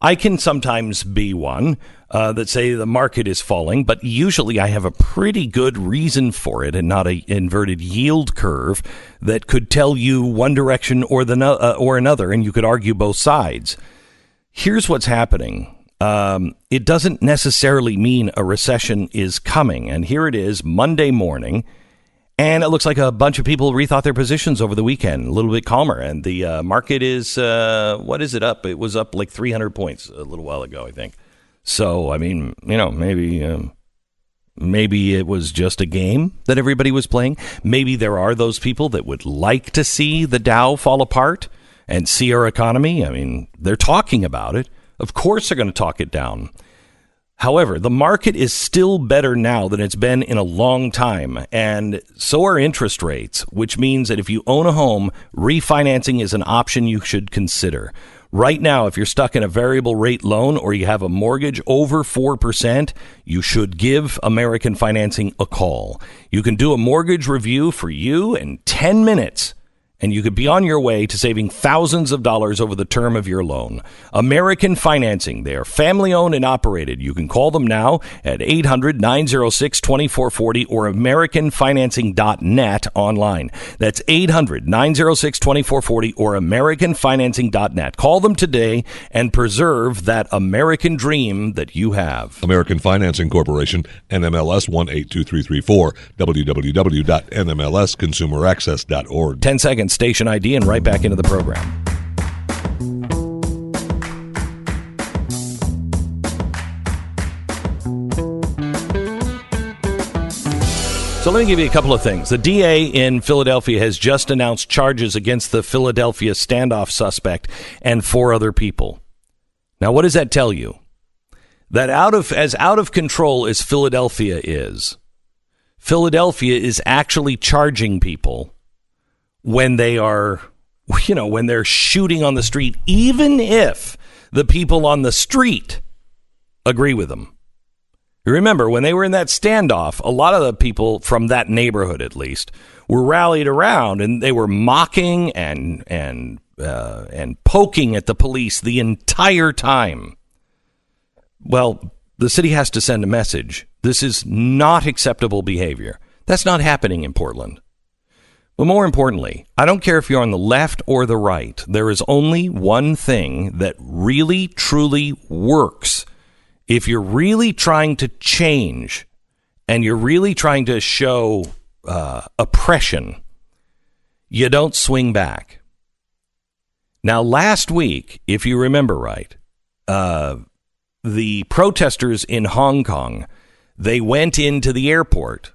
I can sometimes be one uh, that say the market is falling, but usually I have a pretty good reason for it and not a inverted yield curve that could tell you one direction or the no- uh, or another, and you could argue both sides. Here's what's happening. Um, it doesn't necessarily mean a recession is coming, and here it is Monday morning. And it looks like a bunch of people rethought their positions over the weekend, a little bit calmer. And the uh, market is, uh, what is it up? It was up like 300 points a little while ago, I think. So, I mean, you know, maybe. Um, Maybe it was just a game that everybody was playing. Maybe there are those people that would like to see the Dow fall apart and see our economy. I mean, they're talking about it. Of course, they're going to talk it down. However, the market is still better now than it's been in a long time, and so are interest rates, which means that if you own a home, refinancing is an option you should consider. Right now, if you're stuck in a variable rate loan or you have a mortgage over 4%, you should give American Financing a call. You can do a mortgage review for you in 10 minutes and you could be on your way to saving thousands of dollars over the term of your loan. American Financing, they are family owned and operated. You can call them now at 800 906 2440 or AmericanFinancing.net online. That's 800 906 2440 or AmericanFinancing.net. Call them today and preserve that American dream that you have. American Financing Corporation, NMLS 182334, www.nmlsconsumeraccess.org. 10 seconds, station ID, and right back into the program. So let me give you a couple of things. The DA in Philadelphia has just announced charges against the Philadelphia standoff suspect and four other people. Now, what does that tell you? That out of as out of control as Philadelphia is, Philadelphia is actually charging people when they are, you know, when they're shooting on the street, even if the people on the street agree with them. Remember when they were in that standoff, a lot of the people from that neighborhood, at least, were rallied around and they were mocking and and uh, and poking at the police the entire time. Well, the city has to send a message. This is not acceptable behavior. That's not happening in Portland. But more importantly, I don't care if you're on the left or the right. There is only one thing that really, truly works. If you're really trying to change and you're really trying to show uh, oppression, you don't swing back. Now, last week, if you remember right, uh, the protesters in Hong Kong, they went into the airport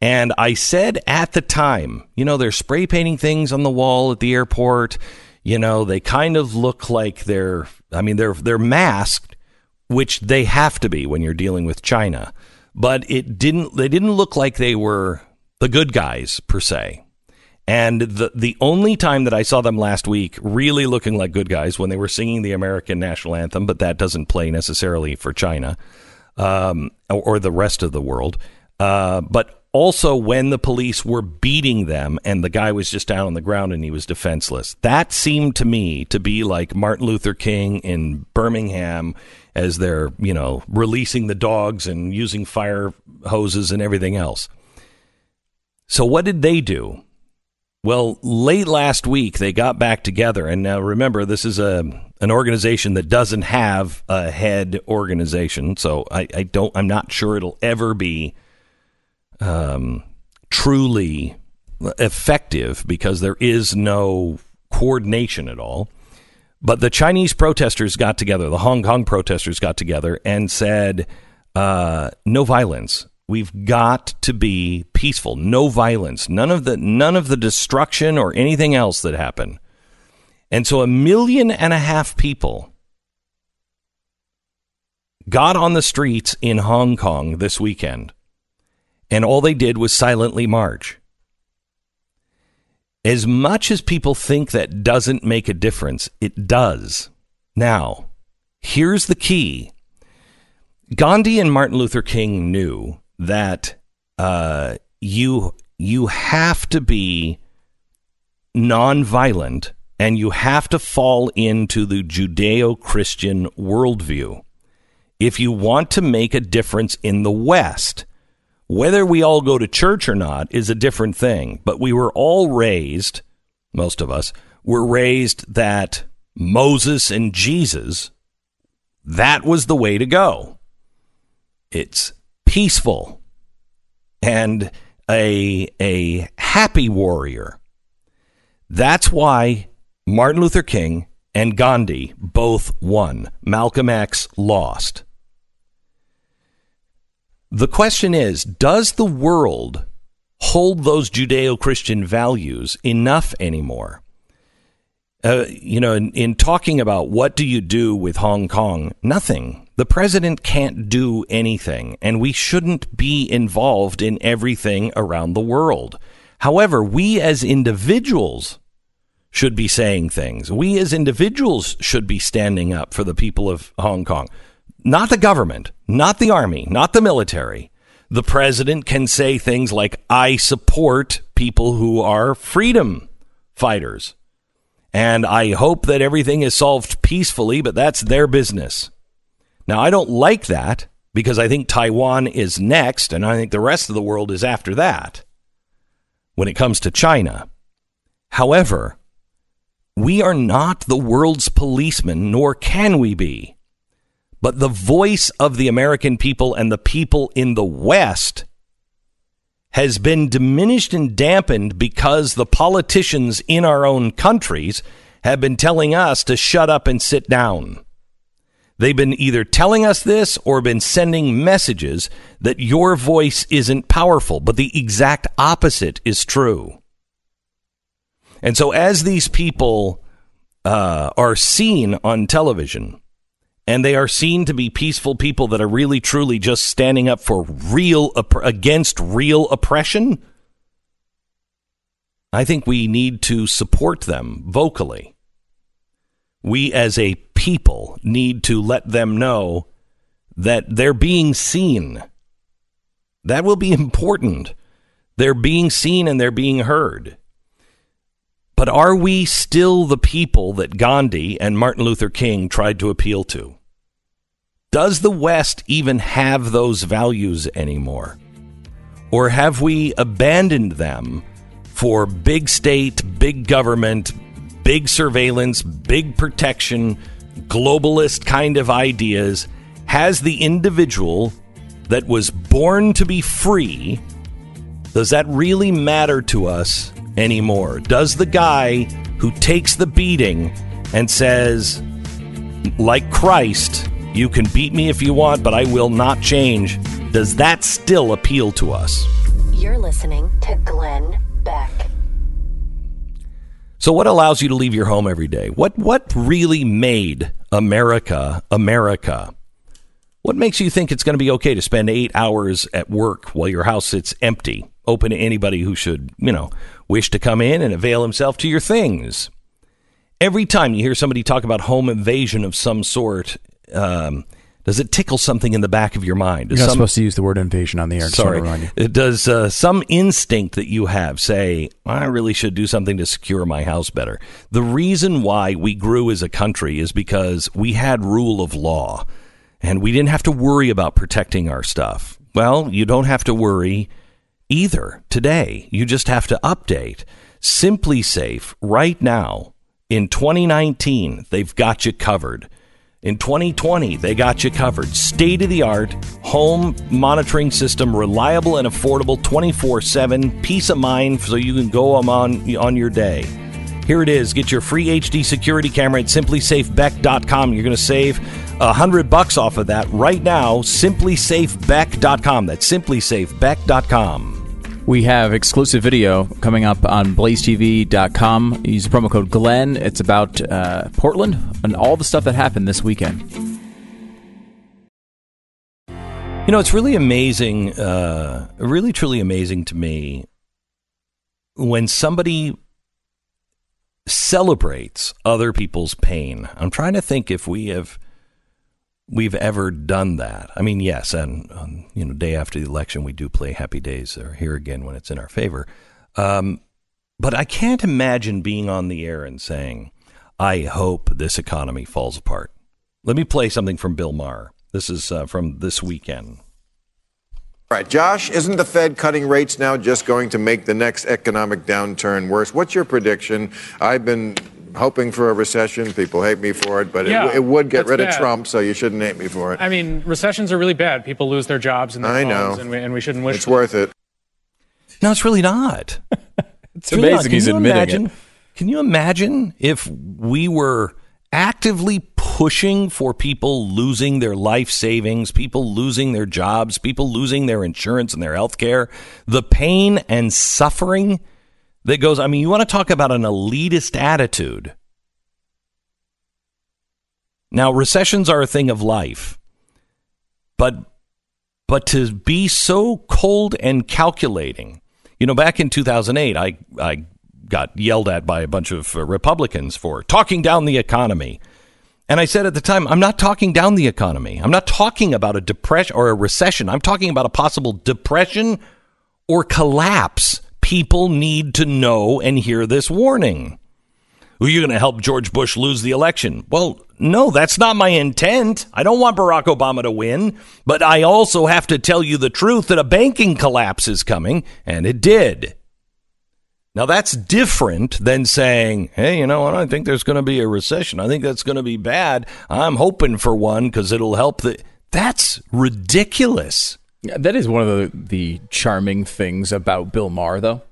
And I said at the time, you know, they're spray painting things on the wall at the airport. You know, they kind of look like they're, I mean, they're, they're masked, which they have to be when you're dealing with China. But it didn't, they didn't look like they were the good guys per se. And the the only time that I saw them last week really looking like good guys when they were singing the American national anthem, but that doesn't play necessarily for China um, or, or the rest of the world. Uh, but also when the police were beating them and the guy was just down on the ground and he was defenseless. That seemed to me to be like Martin Luther King in Birmingham as they're, you know, releasing the dogs and using fire hoses and everything else. So what did they do? Well, late last week they got back together, and now remember this is a an organization that doesn't have a head organization, so I, I don't I'm not sure it'll ever be um, truly effective because there is no coordination at all. But the Chinese protesters got together, the Hong Kong protesters got together and said, uh, "No violence." We've got to be peaceful, no violence, none of the none of the destruction or anything else that happened. And so a million and a half people got on the streets in Hong Kong this weekend. And all they did was silently march. As much as people think that doesn't make a difference, it does. Now, here's the key. Gandhi and Martin Luther King knew that uh, you you have to be nonviolent and you have to fall into the Judeo-Christian worldview if you want to make a difference in the West. Whether we all go to church or not is a different thing, but we were all raised, most of us were raised that Moses and Jesus, that was the way to go. It's peaceful and a a happy warrior. That's why Martin Luther King and Gandhi both won. Malcolm X lost. The question is, does the world hold those Judeo-Christian values enough anymore? Uh, you know, in, in talking about what do you do with Hong Kong, nothing. The president can't do anything, and we shouldn't be involved in everything around the world. However, we as individuals should be saying things. We as individuals should be standing up for the people of Hong Kong, not the government, not the army, not the military. The president can say things like, I support people who are freedom fighters. And I hope that everything is solved peacefully, but that's their business. Now, I don't like that because I think Taiwan is next, and I think the rest of the world is after that when it comes to China. However, we are not the world's policemen, nor can we be. But the voice of the American people and the people in the West has been diminished and dampened because the politicians in our own countries have been telling us to shut up and sit down. They've been either telling us this or been sending messages that your voice isn't powerful, but the exact opposite is true. And so, as these people uh, are seen on television, and they are seen to be peaceful people that are really, truly just standing up for real against real oppression, I think we need to support them vocally we as a people need to let them know that they're being seen. That will be important. They're being seen and they're being heard. But are we still the people that Gandhi and Martin Luther King tried to appeal to? Does the West even have those values anymore? Or have we abandoned them for big state, big government, big surveillance, big protection, globalist kind of ideas, has the individual that was born to be free, does that really matter to us anymore? Does the guy who takes the beating and says, like Christ, you can beat me if you want, but I will not change, does that still appeal to us? You're listening to Glenn Beck. So, what allows you to leave your home every day? What what really made America America? What makes you think it's going to be okay to spend eight hours at work while your house sits empty, open to anybody who should, you know, wish to come in and avail himself to your things? Every time you hear somebody talk about home invasion of some sort, um, does it tickle something in the back of your mind? You're not some- supposed to use the word invasion on the air. Sorry. to you. It does uh, some instinct that you have say, I really should do something to secure my house better. The reason why we grew as a country is because we had rule of law and we didn't have to worry about protecting our stuff. Well, you don't have to worry either today. You just have to update. SimpliSafe right now in 2019, they've got you covered. In 2020, they got you covered. State of the art home monitoring system, reliable and affordable 24 7, peace of mind so you can go on, on your day. Here it is. Get your free HD security camera at simplisafebeck.com. You're going to save a hundred bucks off of that right now. Simplisafebeck.com. That's simplisafebeck.com. We have exclusive video coming up on blazetv.com. Use the promo code Glenn. It's about uh, Portland and all the stuff that happened this weekend. You know, it's really amazing, uh, really truly amazing to me when somebody celebrates other people's pain. I'm trying to think if we have we've ever done that. I mean, yes, and um, you know, day after the election, we do play "Happy Days" or here again when it's in our favor. Um, but I can't imagine being on the air and saying, "I hope this economy falls apart." Let me play something from Bill Maher. This is uh, from this weekend. All right, Josh, isn't the Fed cutting rates now just going to make the next economic downturn worse? What's your prediction? I've been hoping for a recession. People hate me for it, but Yeah, it, it would get rid bad. of Trump, so you shouldn't hate me for it. I mean, recessions are really bad. People lose their jobs and their I homes, know. and we, and we shouldn't wish. It's worth it. No, it's really not. It's really amazing not. he's admitting imagine, it. Can you imagine if we were actively pushing for people losing their life savings, people losing their jobs, people losing their insurance and their health care, the pain and suffering that goes? I mean, you want to talk about an elitist attitude. Now, recessions are a thing of life, but but to be so cold and calculating, you know, back in 2008, I I got yelled at by a bunch of Republicans for talking down the economy. And I said at the time, I'm not talking down the economy. I'm not talking about a depression or a recession. I'm talking about a possible depression or collapse. People need to know and hear this warning. Are you going to help George Bush lose the election? Well, no, that's not my intent. I don't want Barack Obama to win, but I also have to tell you the truth that a banking collapse is coming, and it did. Now, that's different than saying, hey, you know what? I think there's going to be a recession. I think that's going to be bad. I'm hoping for one because it'll help the. That's ridiculous. That is one of the, the charming things about Bill Maher, though,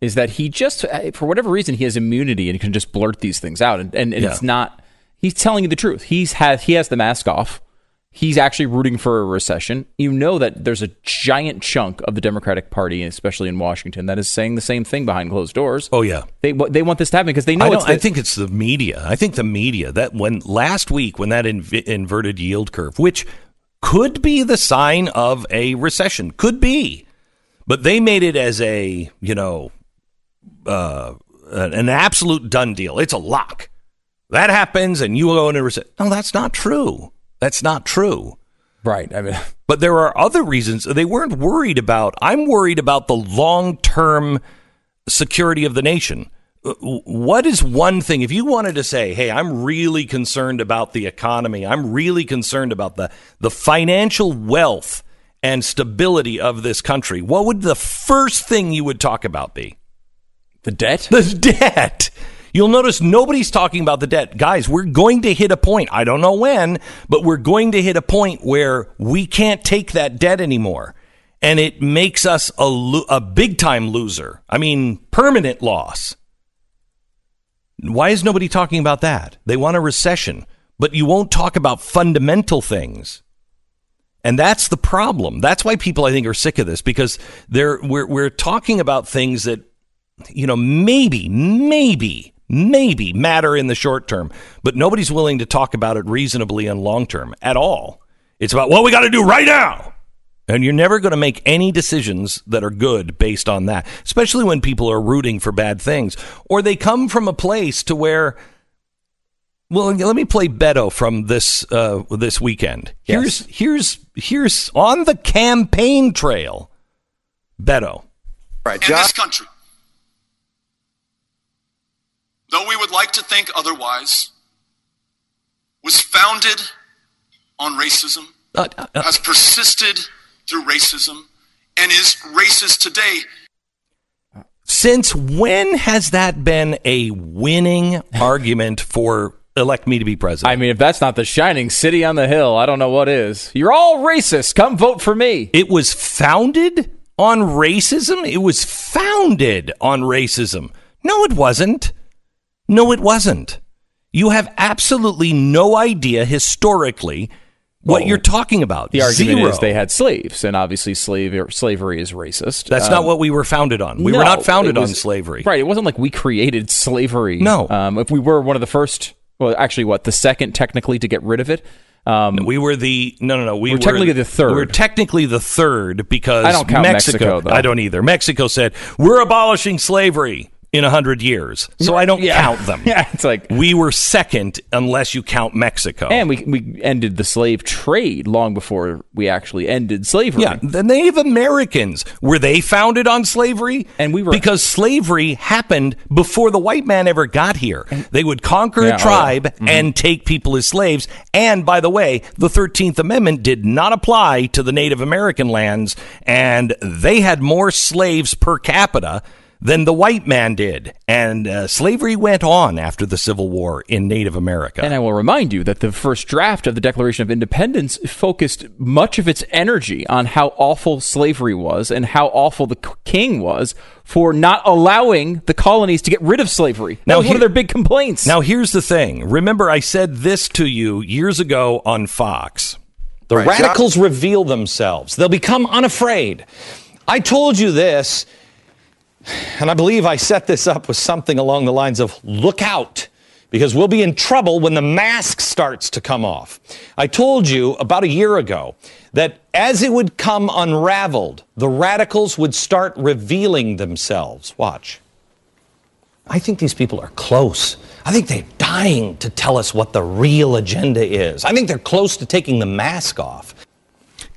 is that he just, uh, for whatever reason, he has immunity and he can just blurt these things out. And, and, and Yeah. it's not, he's telling you the truth. He's has, he has the mask off. He's actually rooting for a recession. You know that there's a giant chunk of the Democratic Party, especially in Washington, that is saying the same thing behind closed doors. Oh, yeah. They, they want this to happen because they know I, it's don't, I think it's the media. I think the media that when last week when that inv- inverted yield curve, which could be the sign of a recession, could be, but they made it as a you know uh, an absolute done deal. It's a lock. That happens, and you will go into recession. No, that's not true. That's not true. Right. I mean, But there are other reasons they weren't worried about. I'm worried about the long term security of the nation. What is one thing, if you wanted to say, hey, I'm really concerned about the economy, I'm really concerned about the, the financial wealth and stability of this country, what would the first thing you would talk about be? the debt? The debt. You'll notice nobody's talking about the debt. Guys, we're going to hit a point. I don't know when, but we're going to hit a point where we can't take that debt anymore. And it makes us a, lo- a big time loser. I mean, permanent loss. Why is nobody talking about that? They want a recession, but you won't talk about fundamental things. And that's the problem. That's why people I think are sick of this because they're we're we're talking about things that you know maybe maybe maybe matter in the short term, but nobody's willing to talk about it reasonably and long term at all. It's about what we got to do right now. And you're never going to make any decisions that are good based on that, especially when people are rooting for bad things or they come from a place to where well, let me play Beto from this uh, this weekend. Here's here's here's on the campaign trail. Beto. in this country. Though we would like to think otherwise, was founded on racism, Uh, has persisted through racism, and is racist today. Since when has that been a winning argument for elect me to be president? I mean, if that's not the shining city on the hill, I don't know what is. You're all racist. Come vote for me. It was founded on racism. It was founded on racism. No, it wasn't. No, it wasn't. You have absolutely no idea historically what Well, you're talking about. The argument Zero. is they had slaves, and obviously slave slavery is racist. That's Um, not what we were founded on. We no, were not founded was- on slavery. Right. It wasn't like we created slavery. No. Um, if we were one of the first, well, actually, what the second technically to get rid of it. Um, We were the no no no. We We're technically the third. We were technically the third because I don't count Mexico, though. I don't either. Mexico said we're abolishing slavery in a hundred years, so I don't Yeah. count them. Yeah, it's like we were second unless you count Mexico. and we we ended the slave trade long before we actually ended slavery. Yeah, the Native Americans were they founded on slavery? And we were- because slavery happened before the white man ever got here. They would conquer Yeah, oh, a tribe Mhm. and take people as slaves. And by the way, the Thirteenth Amendment did not apply to the Native American lands, and they had more slaves per capita. Than the white man did. And uh, slavery went on after the Civil War in Native America. And I will remind you that the first draft of the Declaration of Independence focused much of its energy on how awful slavery was and how awful the king was for not allowing the colonies to get rid of slavery. That Now was one of their big complaints. Now, here's the thing. Remember, I said this to you years ago on Fox. The Right, radicals reveal themselves, they'll become unafraid. I told you this, and I believe I set this up with something along the lines of look out. Because we'll be in trouble when the mask starts to come off. I told you about a year ago that as it would come unraveled, the radicals would start revealing themselves. Watch. I think these people are close. I think they're dying to tell us what the real agenda is. I think they're close to taking the mask off.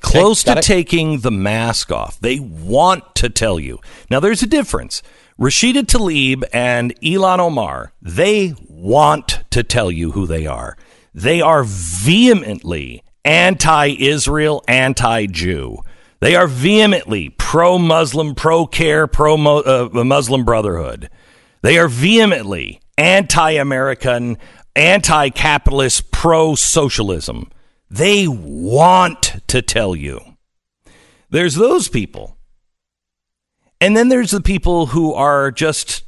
Close got to it. taking the mask off. They want to tell you. Now, there's a difference. Rashida Tlaib and Ilhan Omar, they want to tell you who they are. They are vehemently anti Israel, anti Jew. They are vehemently pro Muslim, pro CAIR, pro uh, Muslim Brotherhood. They are vehemently anti American, anti capitalist, pro socialism. They want to tell you. There's those people. And then there's the people who are just,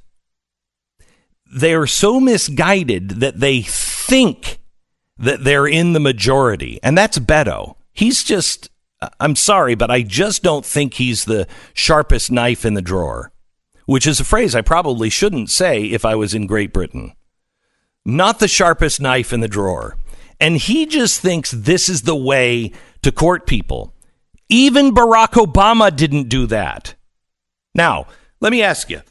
they are so misguided that they think that they're in the majority. And that's Beto. He's just, I'm sorry, but I just don't think he's the sharpest knife in the drawer, which is a phrase I probably shouldn't say if I was in Great Britain. Not the sharpest knife in the drawer. And he just thinks this is the way to court people. Even Barack Obama didn't do that. Now, let me ask you.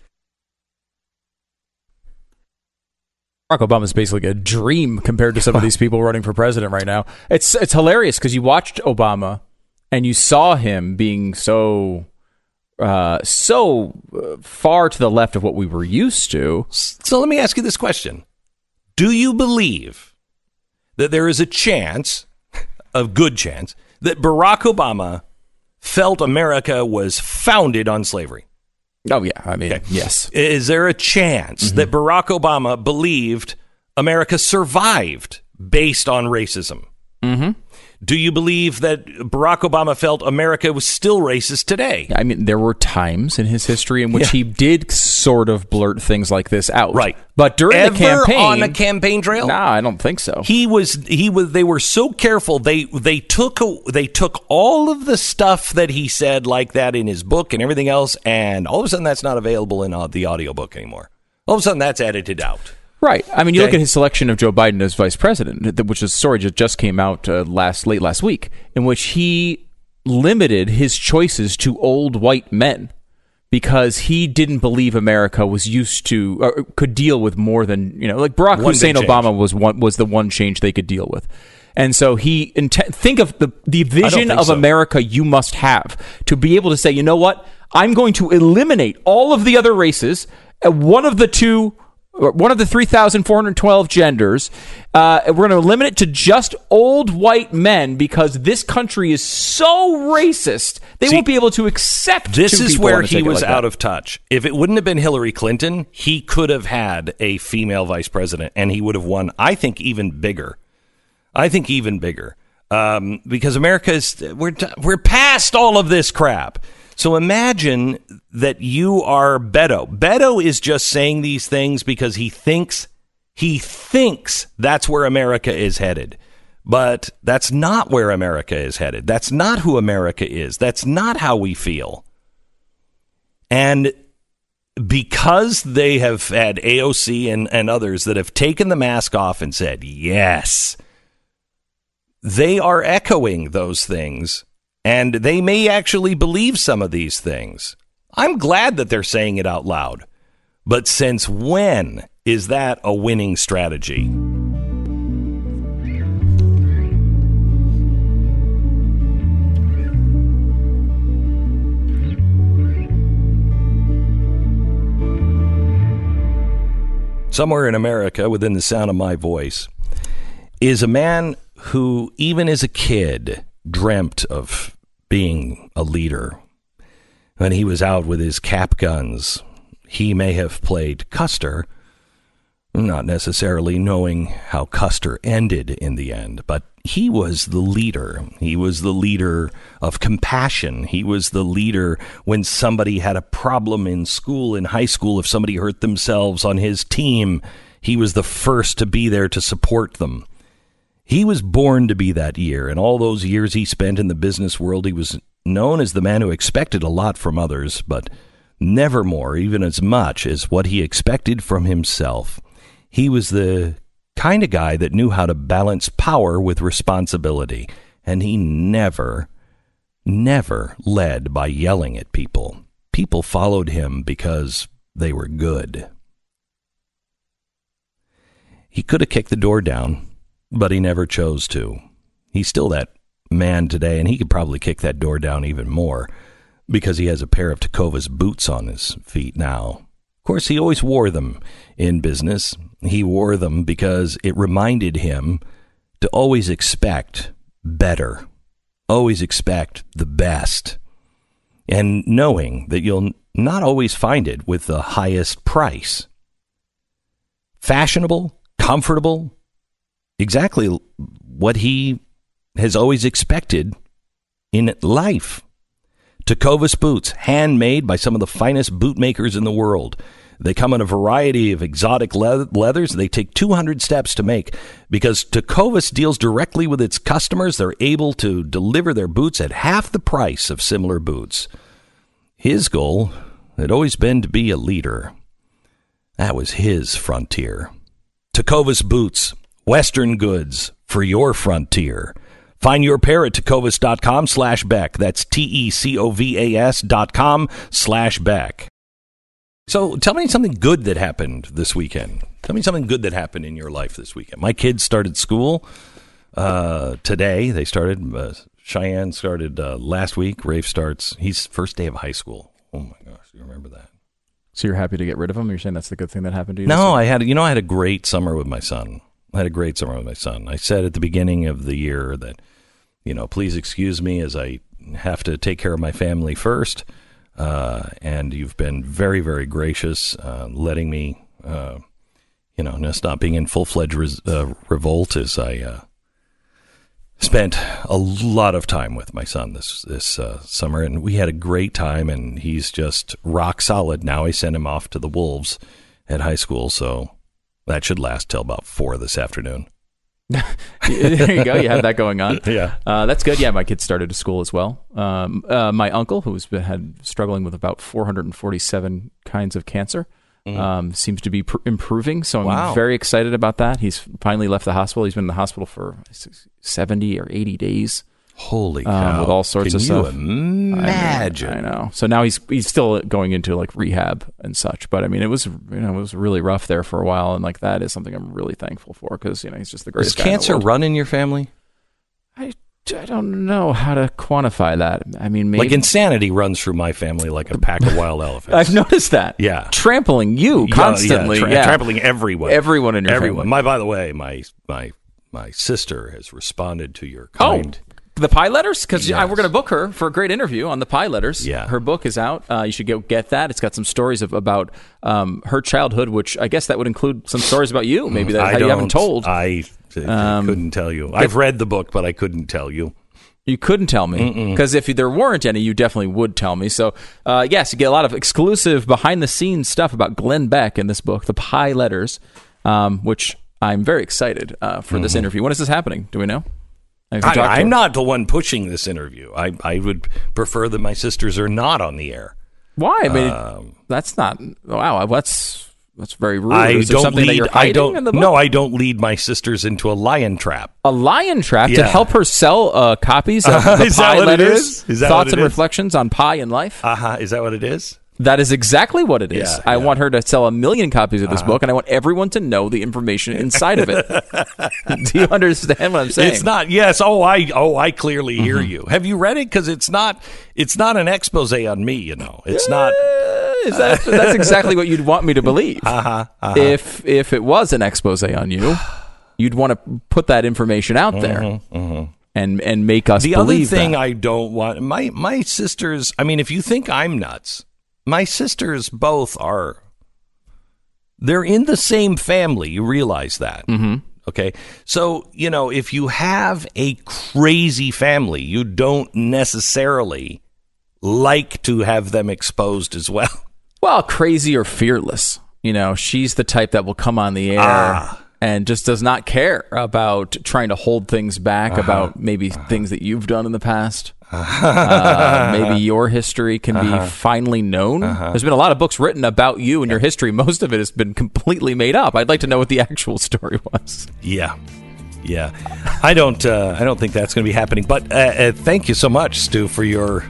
Barack Obama is basically a dream compared to some of these people running for president right now. It's it's hilarious because you watched Obama and you saw him being so uh, so uh, far to the left of what we were used to. So let me ask you this question Do you believe that there is a chance, a good chance, that Barack Obama felt America was founded on slavery? Oh yeah, I mean, yes. Is there a chance that Barack Obama believed America survived based on racism? Mm-hmm. Do you believe that Barack Obama felt America was still racist today? I mean, there were times in his history in which Yeah. he did sort of blurt things like this out. Right. But during Ever the campaign, on a campaign trail? No, I don't think so. He was he was they were so careful they they took they took all of the stuff that he said like that in his book and everything else and all of a sudden that's not available in uh, the audiobook anymore. All of a sudden that's edited out. Right. I mean, you look at his selection of Joe Biden as vice president, which is a story that just came out uh, last late last week, in which he limited his choices to old white men because he didn't believe America was used to or could deal with more than you know, like Barack One Hussein. Obama was one was the one change they could deal with. And so he inte- think of the the vision of so. America you must have to be able to say, you know what, I'm going to eliminate all of the other races. And one of the two, one of the 3,412 genders, uh, we're going to limit it to just old white men because this country is so racist. They See, won't be able to accept. This is where he was like out of touch. If it wouldn't have been Hillary Clinton, he could have had a female vice president and he would have won, I think, even bigger. I think even bigger. Um, because America is, we're, we're past all of this crap. So imagine that you are Beto. Beto is just saying these things because he thinks, he thinks that's where America is headed. But that's not where America is headed. That's not who America is. That's not how we feel. And because they have had AOC and, and others that have taken the mask off and said, yes, they are echoing those things. And they may actually believe some of these things. I'm glad that they're saying it out loud. But since when is that a winning strategy? somewhere in America, within the sound of my voice, is a man who, even as a kid, dreamt of being a leader. When he was out with his cap guns, he may have played Custer, not necessarily knowing how Custer ended in the end, but he was the leader. He was the leader of compassion. He was the leader when somebody had a problem in school, in high school, if somebody hurt themselves on his team, he was the first to be there to support them. He was born to be that year, and all those years he spent in the business world, he was known as the man who expected a lot from others, but never more, even as much as what he expected from himself. He was the kind of guy that knew how to balance power with responsibility, and he never, never led by yelling at people. People followed him because they were good. He could have kicked the door down, but he never chose to. He's still that man today, and he could probably kick that door down even more because he has a pair of Tecovas boots on his feet now. Of course, he always wore them in business. He wore them because it reminded him to always expect better, always expect the best, and knowing that you'll not always find it with the highest price. Fashionable, comfortable, exactly what he has always expected in life. Tecovas boots, handmade by some of the finest bootmakers in the world. They come in a variety of exotic le- leathers. They take 200 steps to make because Tecovas deals directly with its customers. They're able to deliver their boots at half the price of similar boots. His goal had always been to be a leader. That was his frontier. Tecovas boots, Western goods for your frontier. Find your pair at tecovas.com slash Beck. That's T E C O V A S dot com slash Beck. So tell me something good that happened this weekend. Tell me something good that happened in your life this weekend. My kids started school uh, today. They started, uh, Cheyenne started uh, last week. Raphe starts, he's first day of high school. Oh my gosh, you remember that? So you're happy to get rid of him? You're saying that's the good thing that happened to you? No. I had you know I had a great summer with my son. I had a great summer with my son. I said at the beginning of the year that you know please excuse me as I have to take care of my family first. Uh, and you've been very very gracious, uh, letting me uh, you know just not being in full fledged res- uh, revolt as I uh, spent a lot of time with my son this this uh, summer, and we had a great time. And he's just rock solid now. I sent him off to the Wolves at high school, so that should last till about four this afternoon. there you go. You have that going on. Yeah. Uh, that's good. Yeah, my kids started to school as well. Um, uh, my uncle, who's been, had struggling with about 447 kinds of cancer, um, seems to be pr- improving. So I'm Mm. Wow. very excited about that. He's finally left the hospital. He's been in the hospital for 70 or 80 days. Holy um, cow! with all sorts Can of stuff. imagine? I know, I know. So now he's he's still going into like rehab and such. But I mean, it was you know it was really rough there for a while, and like that is something I'm really thankful for because you know he's just the Does greatest. the cancer run in your family? I, I don't know how to quantify that. I mean, maybe Like insanity runs through my family like a pack of wild elephants. I've noticed that. Yeah. trampling you Yeah, yeah, constantly. tra- yeah. trampling everyone, Everyone in your everyone. family. My, by the way, my my my sister has responded to your Oh, kind. The pie letters because we're going to book her for a great interview on the pie letters. Yeah. her book is out. Uh, you should go get that. It's got some stories of, about um, her childhood, which I guess that would include some stories about you, maybe that you haven't told. I, Um, couldn't tell you. I've read the book, but I couldn't tell you. You couldn't tell me because if there weren't any, you definitely would tell me. So, uh, yes, you get a lot of exclusive behind the scenes stuff about Glenn Beck in this book, The Pie Letters, um, which I'm very excited uh, for this Mhm. interview. When is this happening? Do we know? I, I'm not the one pushing this interview. I I would prefer that my sisters are not on the air. Why? I mean, Um, that's not. Wow, that's that's very rude. I is don't lead. I don't. in the book? No, I don't lead my sisters into a lion trap. a lion trap to help her sell uh, copies of Uh, the that pie what letters, is? Is that thoughts what it and is? reflections on pie and life. Uh huh. Is that what it is? That is exactly what it is. Yeah, I want her to sell a million copies of this Uh-huh. book, and I want everyone to know the information inside of it. Do you understand what I'm saying? It's not. Yes. Oh, I. Oh, I clearly hear Mm-hmm. you. Have you read it? Because it's not. It's not an expose on me. You know. It's not. Is that, that's exactly what you'd want me to believe. Uh-huh, uh-huh. If if it was an expose on you, you'd want to put that information out there Mhm, and and make us the other thing that. I don't want my my sisters. I mean, if you think I'm nuts, my sisters both are. They're in the same family. You realize that. Mm-hmm. Okay. So, you know, if you have a crazy family, you don't necessarily like to have them exposed as well. Well, crazy or fearless. You know, she's the type that will come on the air Ah. and just does not care about trying to hold things back Uh-huh. about maybe things that you've done in the past. Uh, maybe your history can Uh-huh. be finally known. There's been a lot of books written about you and your history. Most of it has been completely made up. I'd like to know what the actual story was. Yeah. Yeah. I don't uh, I don't think that's going to be happening, but uh, uh, thank you so much, Stu, for your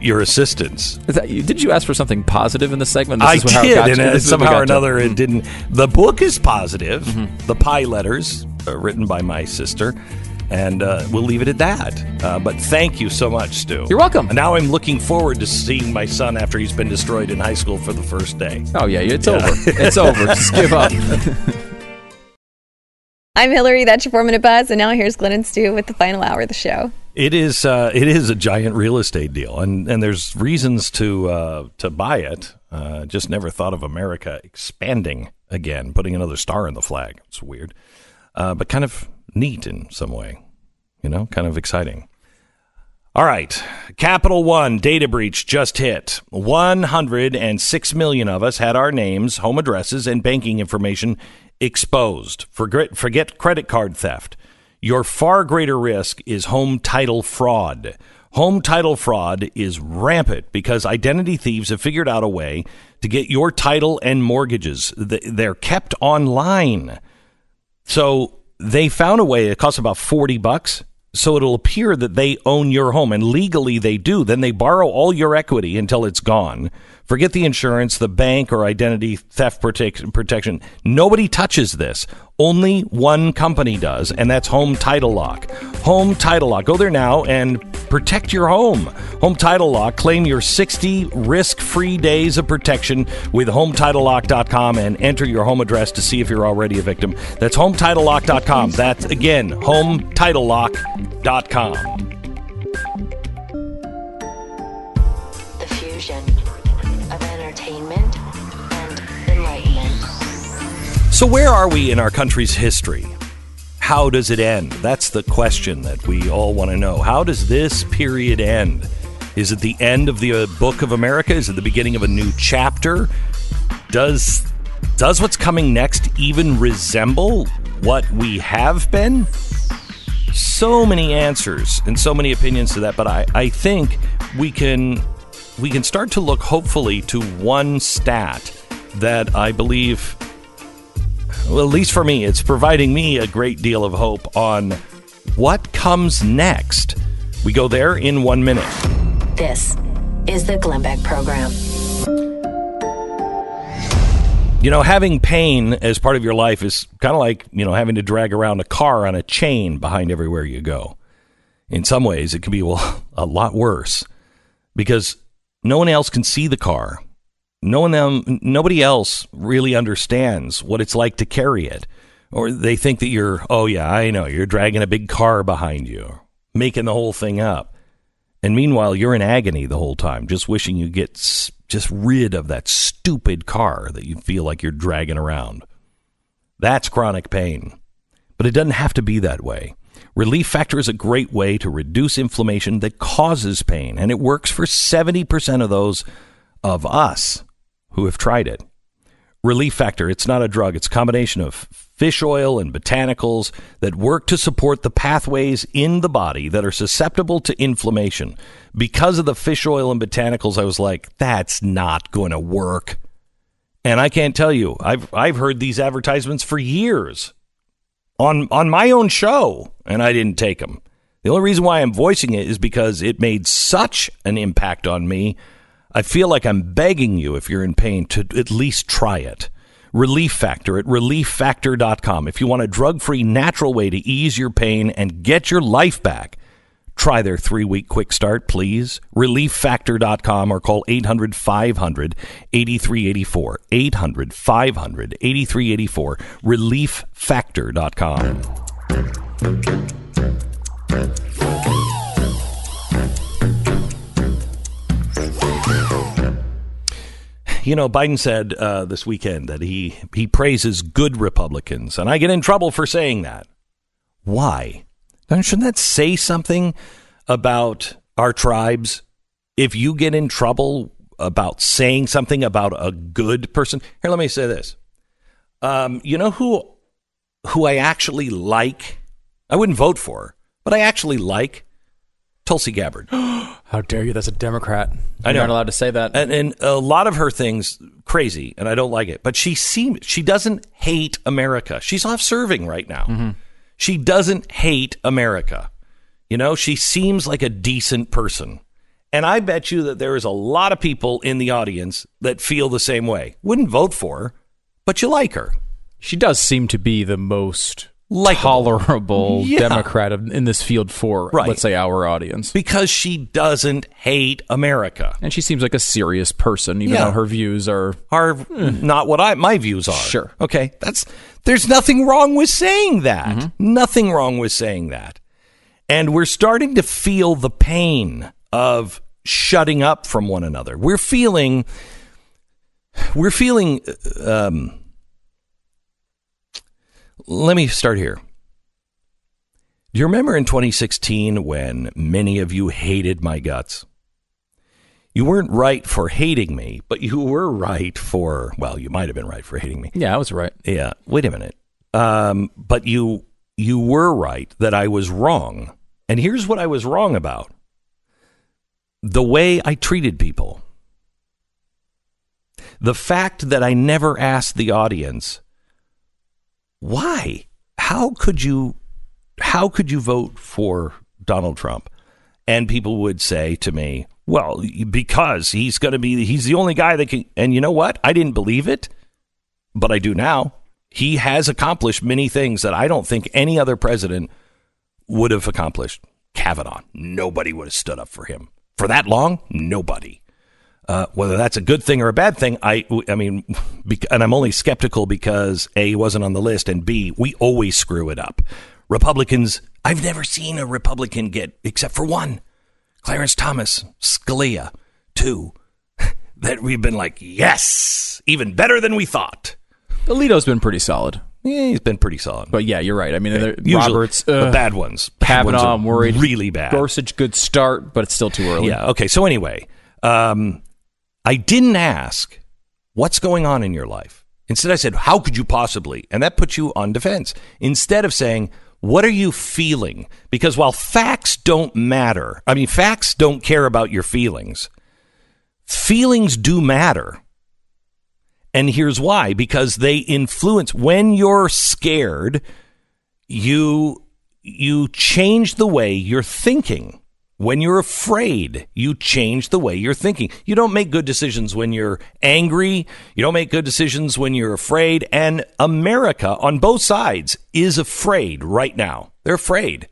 your assistance. Is that? Did you ask for something positive in the segment? This I it did, and uh, this is what we somehow or another, it didn't. The book is positive. Mm-hmm. The pie letters, uh, written by my sister, and uh, we'll leave it at that. Uh, but thank you so much, Stu. You're welcome. And now I'm looking forward to seeing my son after he's been destroyed in high school for the first day. Oh yeah, it's Yeah. over. It's over. Just give up. I'm Hillary. That's your four minute buzz. And now here's Glenn and Stu with the final hour of the show. It is uh, it is a giant real estate deal, and, and there's reasons to uh, to buy it. Uh, just never thought of America expanding again, putting another star in the flag. It's weird, uh, but kind of neat in some way. You know, kind of exciting. All right, Capital One data breach just hit. 106 million of us had our names, home addresses, and banking information exposed. Forget, forget credit card theft. Your far greater risk is home title fraud. Home title fraud is rampant because identity thieves have figured out a way to get your title and mortgages. They're kept online. So they found a way. It costs about forty bucks. So it'll appear that they own your home, and legally they do. Then they borrow all your equity until it's gone. Forget the insurance, the bank, or identity theft protect- protection. Nobody touches this. Only one company does, and that's Home Title Lock. Home Title Lock. Go there now and protect your home. Home Title Lock. Claim your 60 risk-free days of protection with HomeTitleLock.com and enter your home address to see if you're already a victim. That's HomeTitleLock.com. That's again HomeTitleLock.com. So, where are we in our country's history? how does it end? That's the question that we all want to know. How does this period end? Is it the end of the uh, book of America? Is it the beginning of a new chapter? Does does what's coming next even resemble what we have been? So many answers and so many opinions to that, but I, I think we can we can start to look hopefully to one stat that I believe well, at least for me, it's providing me a great deal of hope on what comes next. We go there in one minute. This is the Glenn Beck Program. You know, having pain as part of your life is kind of like, you know, having to drag around a car on a chain behind everywhere you go. In some ways, it can be well, a lot worse because no one else can see the car. No one them, nobody else really understands what it's like to carry it. Or they think that you're, oh, yeah, I know, you're dragging a big car behind you, making the whole thing up. And meanwhile, you're in agony the whole time, just wishing you get just rid of that stupid car that you feel like you're dragging around. That's chronic pain. But it doesn't have to be that way. Relief Factor is a great way to reduce inflammation that causes pain, and it works for 70% of those of us who have tried it. Relief Factor, it's not a drug, it's a combination of fish oil and botanicals that work to support the pathways in the body that are susceptible to inflammation. Because of the fish oil and botanicals, I was like, that's not going to work. And I can't tell you, I've I've heard these advertisements for years on on my own show, and I didn't take them. The only reason why I'm voicing it is because it made such an impact on me. I feel like I'm begging you, if you're in pain, to at least try it. Relief Factor at relieffactor.com. If you want a drug free, natural way to ease your pain and get your life back, try their three week quick start, please. Relieffactor.com or call 800 500 8384. 800 500 8384. Relieffactor.com. You know, Biden said uh, this weekend that he, he praises good Republicans, and I get in trouble for saying that. Why? Shouldn't that say something about our tribes? If you get in trouble about saying something about a good person, here, let me say this. Um, you know who who I actually like? I wouldn't vote for, but I actually like Tulsi Gabbard. How dare you? That's a Democrat. I know. You're not allowed to say that. and, and a lot of her things crazy, and I don't like it. But she seems she doesn't hate America. She's off serving right now. Mm-hmm. She doesn't hate America. You know, she seems like a decent person. And I bet you that there is a lot of people in the audience that feel the same way. Wouldn't vote for her, but you like her. She does seem to be the most Likeable. tolerable Yeah. Democrat in this field for, Right. let's say, our audience. Because she doesn't hate America. And she seems like a serious person, even Yeah. though her views are. Are not what I my views are. Sure. Okay. That's there's nothing wrong with saying that. Nothing wrong with saying that. And we're starting to feel the pain of shutting up from one another. We're feeling we're feeling um let me start here. Do you remember in 2016 when many of you hated my guts? You weren't right for hating me, but you were right for, well, you might have been right for hating me. Yeah, I was right. Yeah. Wait a minute. Um, but you you were right that I was wrong. And here's what I was wrong about. The way I treated people. The fact that I never asked the audience, why? How could you how could you vote for Donald Trump? And people would say to me, well, because he's going to be he's the only guy that can and you know what? I didn't believe it, but I do now. He has accomplished many things that I don't think any other president would have accomplished. Kavanaugh, nobody would have stood up for him for that long. Nobody. Uh, whether that's a good thing or a bad thing, I, I mean, and I'm only skeptical because A, he wasn't on the list, and B, we always screw it up. Republicans, I've never seen a Republican get, except for one, Clarence Thomas, Scalia, two, that we've been like, yes, even better than we thought. Alito's been pretty solid. yeah, he's been pretty solid. But yeah, you're right. I mean, Usually, Roberts, the uh, bad ones. Bad ones Kavanaugh, are I'm worried. Really bad. Gorsuch, good start, but it's still too early. Yeah. Okay. So anyway, um, I didn't ask what's going on in your life. Instead, I said, "How could you possibly?" And that puts you on defense. Instead of saying, "What are you feeling?" Because while facts don't matter, I mean, facts don't care about your feelings. Feelings do matter. And here's why because they influence when you're scared, you you change the way you're thinking. When you're afraid, you change the way you're thinking. You don't make good decisions when you're angry. You don't make good decisions when you're afraid. And America on both sides is afraid right now. They're afraid.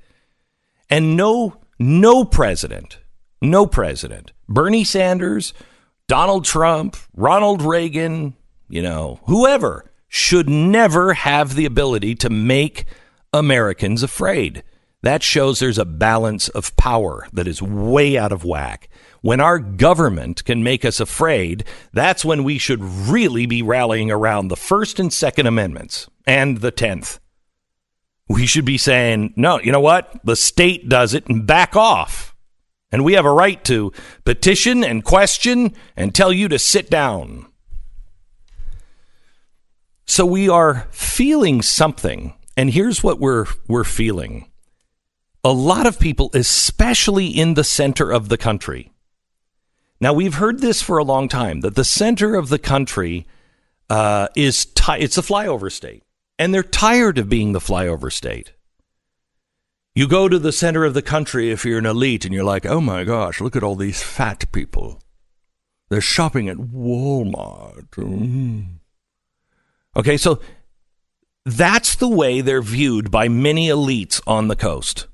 And no, no president, no president, Bernie Sanders, Donald Trump, Ronald Reagan, you know, whoever should never have the ability to make Americans afraid. That shows there's a balance of power that is way out of whack. When our government can make us afraid, that's when we should really be rallying around the First and Second Amendments and the Tenth. We should be saying, no, you know what? The state does it and back off. And we have a right to petition and question and tell you to sit down. So we are feeling something. And here's what we're, we're feeling. A lot of people, especially in the center of the country. Now, we've heard this for a long time that the center of the country uh, is ti- it's a flyover state, and they're tired of being the flyover state. You go to the center of the country if you're an elite, and you're like, oh my gosh, look at all these fat people. They're shopping at Walmart. Mm. Okay, so that's the way they're viewed by many elites on the coast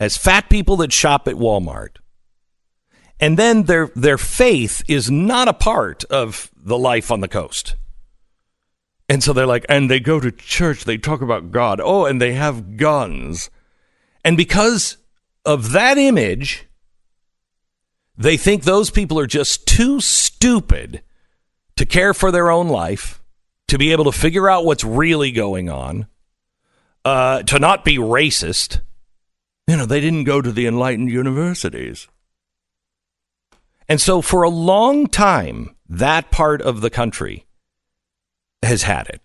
as fat people that shop at Walmart. And then their their faith is not a part of the life on the coast. And so they're like, and they go to church, they talk about God. Oh, and they have guns. And because of that image, they think those people are just too stupid to care for their own life, to be able to figure out what's really going on, uh, to not be racist. You know, they didn't go to the enlightened universities. And so for a long time, that part of the country has had it.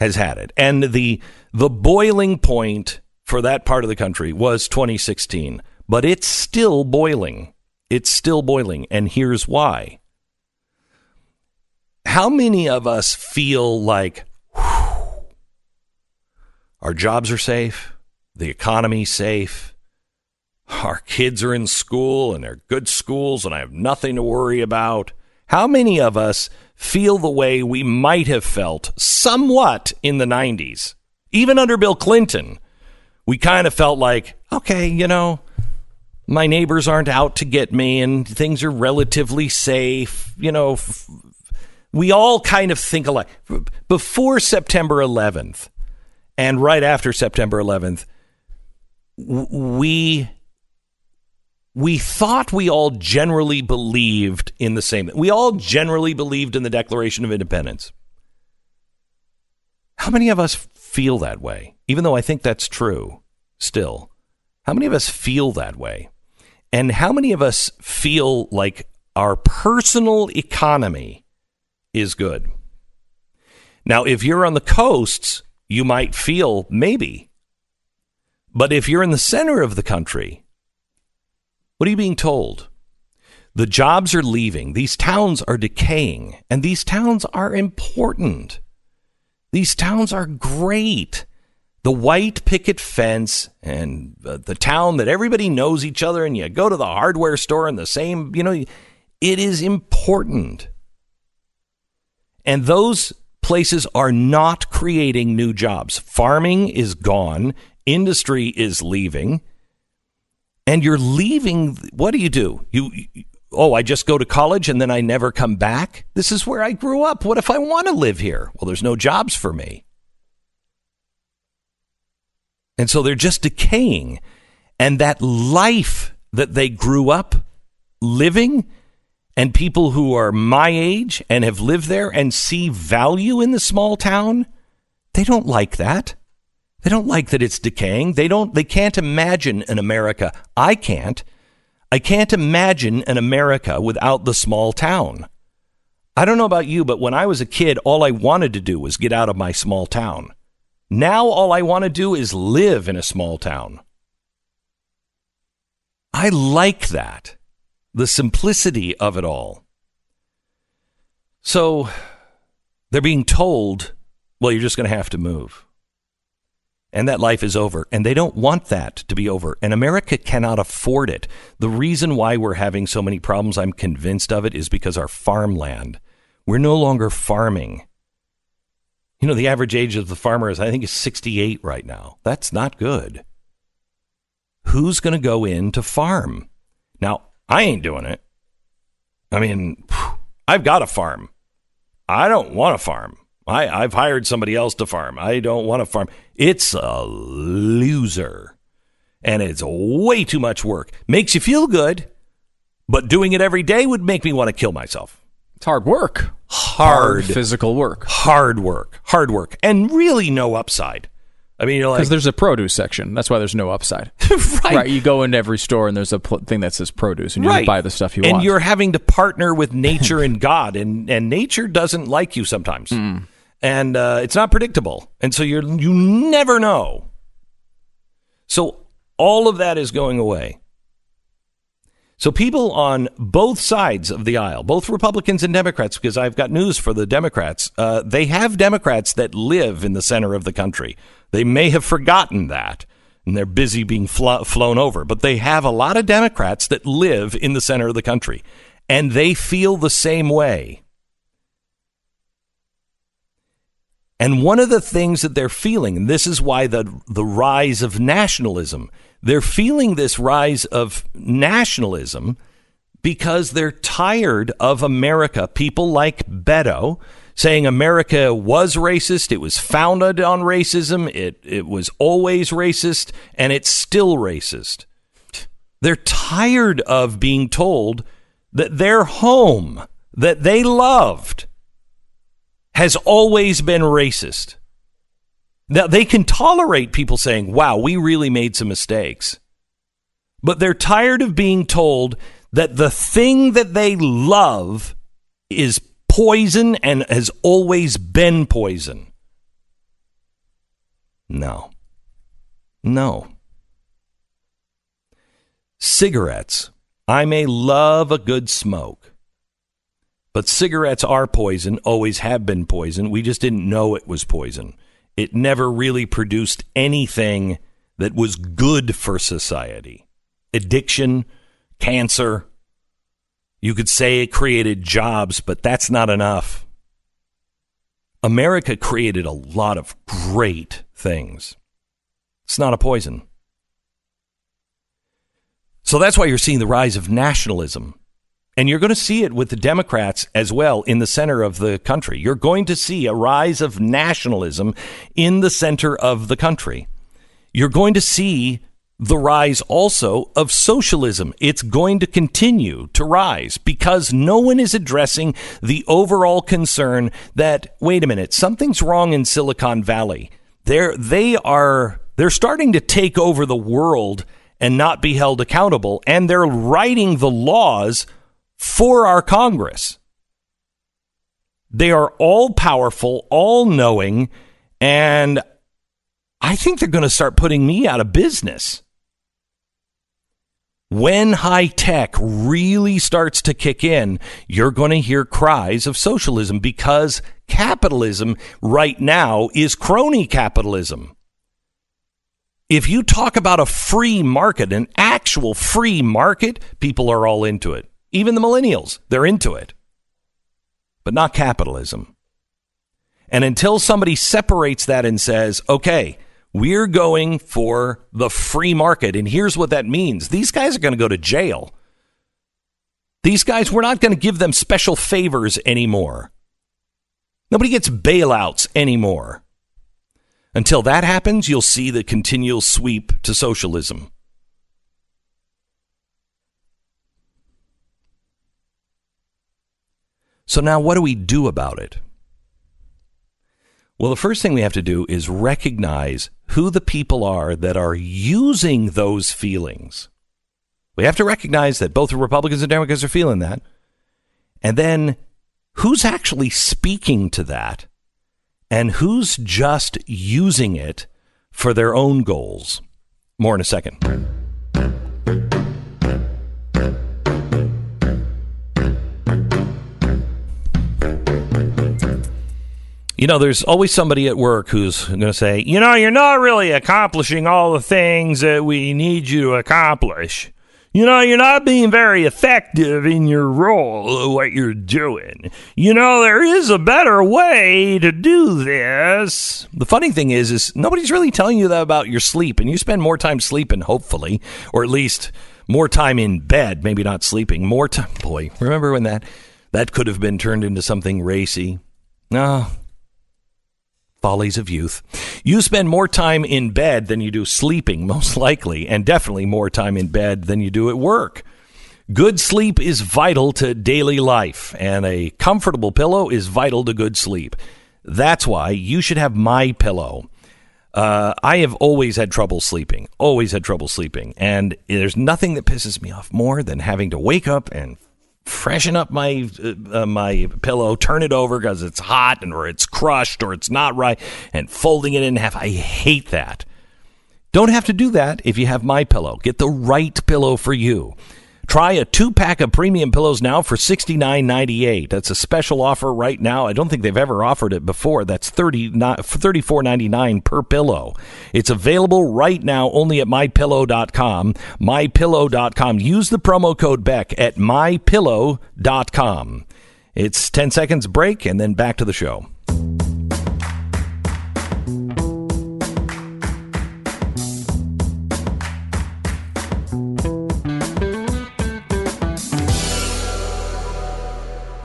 Has had it. And the the boiling point for that part of the country was 2016. But it's still boiling. It's still boiling. And here's why. How many of us feel like whew, our jobs are safe, the economy safe, our kids are in school and they're good schools and I have nothing to worry about? How many of us feel the way we might have felt somewhat in the 90s? Even under Bill Clinton, we kind of felt like, okay, you know, my neighbors aren't out to get me and things are relatively safe. You know, f- we all kind of think alike. Before September 11th and right after September 11th, w- we we thought we all generally believed in the same. We all generally believed in the Declaration of Independence. How many of us feel that way? Even though I think that's true, still, how many of us feel that way? And how many of us feel like our personal economy is good? Now, if you're on the coasts, you might feel maybe. But if you're in the center of the country, what are you being told? The jobs are leaving. These towns are decaying, and these towns are important. These towns are great. The white picket fence and uh, the town that everybody knows each other, and you go to the hardware store and the same, you know, it is important. And those places are not creating new jobs. Farming is gone, industry is leaving and you're leaving what do you do? You, you, oh i just go to college and then i never come back? This is where i grew up. What if i want to live here? Well there's no jobs for me. And so they're just decaying. And that life that they grew up living and people who are my age and have lived there and see value in the small town They don't like that. They don't like that it's decaying. They don't they can't imagine an America. I can't. I can't imagine an America without the small town. I don't know about you, but when I was a kid, all I wanted to do was get out of my small town. Now all I want to do is live in a small town. I like that. The simplicity of it all. So they're being told, well, you're just going to have to move. And that life is over. And they don't want that to be over. And America cannot afford it. The reason why we're having so many problems, I'm convinced of it, is because our farmland. We're no longer farming. You know, the average age of the farmer is, I think, is 68 right now. That's not good. Who's going to go in to farm? Now, I ain't doing it. I mean, I've got a farm. I don't want to farm. I, I've hired somebody else to farm. I don't want to farm. It's a loser. And it's way too much work. Makes you feel good, but doing it every day would make me want to kill myself. It's hard work. Hard, physical work. Hard work. Hard work. And really no upside. I mean, you're like, Because there's a produce section. That's why there's no upside. right. You go into every store and there's a pl- thing that says produce, and you right. buy the stuff you and want. And you're having to partner with nature and God, and, and nature doesn't like you sometimes. Mm. And uh, it's not predictable. And so you're, you never know. So all of that is going away. So people on both sides of the aisle, both Republicans and Democrats, because I've got news for the Democrats, uh, they have Democrats that live in the center of the country. They may have forgotten that, and they're busy being flo- flown over. But they have a lot of Democrats that live in the center of the country, and they feel the same way. And one of the things that they're feeling, and this is why the, the rise of nationalism, they're feeling this rise of nationalism because they're tired of America. People like Beto saying America was racist, it was founded on racism, it, it was always racist, and it's still racist. They're tired of being told that their home that they loved has always been racist. Now, they can tolerate people saying, wow, we really made some mistakes. But they're tired of being told that the thing that they love is poison and has always been poison. No. No. Cigarettes. I may love a good smoke. But cigarettes are poison, always have been poison. We just didn't know it was poison. It never really produced anything that was good for society. Addiction, cancer. You could say it created jobs, but that's not enough. America created a lot of great things. It's not a poison. So that's why you're seeing the rise of nationalism. And you're going to see it with the Democrats as well in the center of the country. You're going to see a rise of nationalism in the center of the country. You're going to see the rise also of socialism. It's going to continue to rise because no one is addressing the overall concern that, wait a minute, something's wrong in Silicon Valley. They're, they are, they're starting to take over the world and not be held accountable. And they're writing the laws for our Congress. They are all powerful, all knowing, and I think they're going to start putting me out of business. When high tech really starts to kick in, you're going to hear cries of socialism because capitalism right now is crony capitalism. If you talk about a free market, an actual free market, people are all into it. Even the millennials, they're into it. But not capitalism. And until somebody separates that and says, okay, we're going for the free market, and here's what that means these guys are going to go to jail. These guys, we're not going to give them special favors anymore. Nobody gets bailouts anymore. Until that happens, you'll see the continual sweep to socialism. So now what do we do about it? Well, the first thing we have to do is recognize who the people are that are using those feelings. We have to recognize that both the Republicans and Democrats are feeling that. And then who's actually speaking to that and who's just using it for their own goals. More in a second. You know, there's always somebody at work who's going to say, you know, you're not really accomplishing all the things that we need you to accomplish. You know, you're not being very effective in your role, what you're doing. You know, there is a better way to do this. The funny thing is, is nobody's really telling you that about your sleep, and you spend more time sleeping, hopefully, or at least more time in bed, maybe not sleeping. More time, boy. Remember when that that could have been turned into something racy? No, follies of youth. You spend more time in bed than you do sleeping, most likely, and definitely more time in bed than you do at work. Good sleep is vital to daily life, and a comfortable pillow is vital to good sleep. That's why you should have my pillow. Uh, I have always had trouble sleeping, always had trouble sleeping, and there's nothing that pisses me off more than having to wake up and freshen up my uh, uh, my pillow, turn it over because it's hot and or it's crushed or it's not right, and folding it in half. I hate that. Don't have to do that if you have my pillow. Get the right pillow for you. Try a two pack of premium pillows now for sixty nine ninety eight. That's a special offer right now. I don't think they've ever offered it before. That's thirty four ninety nine per pillow. It's available right now only at mypillow.com. Mypillow.com. Use the promo code Beck at mypillow.com. It's 10 seconds break and then back to the show.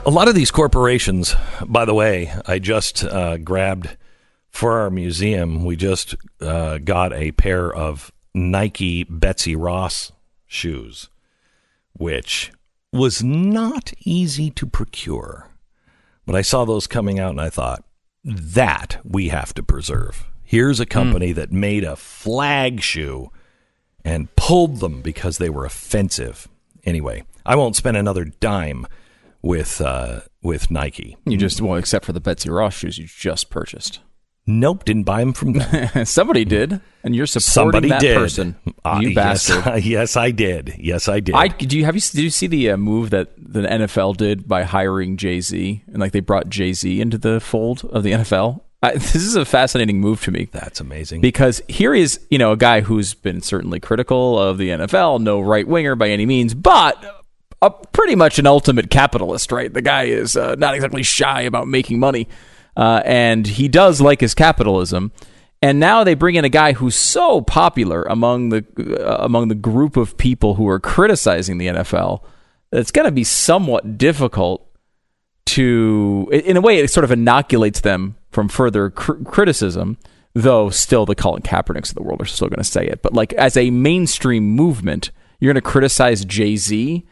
A lot of these corporations, by the way, I just uh, grabbed for our museum. We just uh, got a pair of Nike Betsy Ross shoes, which was not easy to procure. But I saw those coming out and I thought, that we have to preserve. Here's a company that made a flag shoe and pulled them because they were offensive. Anyway, I won't spend another dime with uh, with Nike. You just well, except for the Betsy Ross shoes you just purchased. Nope, didn't buy them from them. Somebody did, and you're supporting Somebody that did. person. Uh, you yes, bastard. yes, I did. Yes, I did. I do you have you did you see the uh, move that the NFL did by hiring Jay Z and like they brought Jay Z into the fold of the NFL? I, this is a fascinating move to me That's amazing. because here is you know a guy who's been certainly critical of the NFL, no right winger by any means, but a pretty much an ultimate capitalist, right? The guy is uh, not exactly shy about making money, uh, and he does like his capitalism. And now they bring in a guy who's so popular among the uh, among the group of people who are criticizing the NFL. It's going to be somewhat difficult to, in a way, it sort of inoculates them from further cr- criticism. Though still, the Colin Kaepernicks of the world are still going to say it. But like as a mainstream movement, you're going to criticize Jay Z.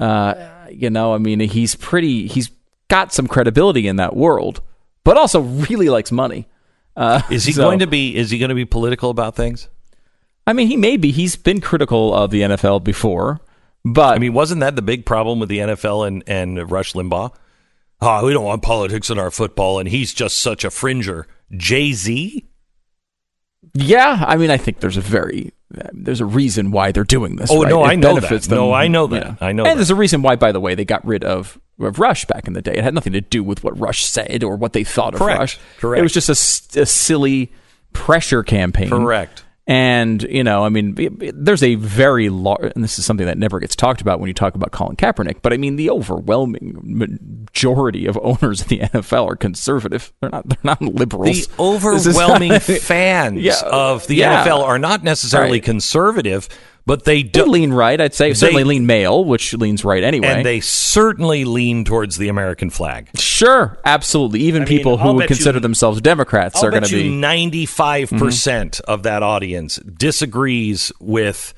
Uh, you know, I mean, he's pretty. He's got some credibility in that world, but also really likes money. Uh, is he so- going to be? Is he going to be political about things? I mean, he may be. He's been critical of the NFL before, but I mean, wasn't that the big problem with the NFL and and Rush Limbaugh? Oh, we don't want politics in our football, and he's just such a fringer. Jay Z. yeah, I mean, I think there's a very there's a reason why they're doing this. Oh, right? no, It I know that. benefits No, I know you that. I know And that. there's a reason why, by the way, they got rid of, of Rush back in the day. It had nothing to do with what Rush said or what they thought of Rush. Correct. It was just a silly pressure campaign. Correct. And you know, I mean, there's a very large, and this is something that never gets talked about when you talk about Colin Kaepernick. But I mean, the overwhelming majority of owners in the NFL are conservative. They're not. They're not liberals. The overwhelming fans Yeah, of the yeah. NFL are not necessarily Right. conservative, but they They do lean right. I'd say They- certainly lean male, which leans right anyway. and they certainly lean towards the American flag. sure, absolutely. Even I mean, people I'll who would bet you- consider themselves Democrats I'll are going to be. Mm-hmm. ninety-five percent of that audience disagrees with,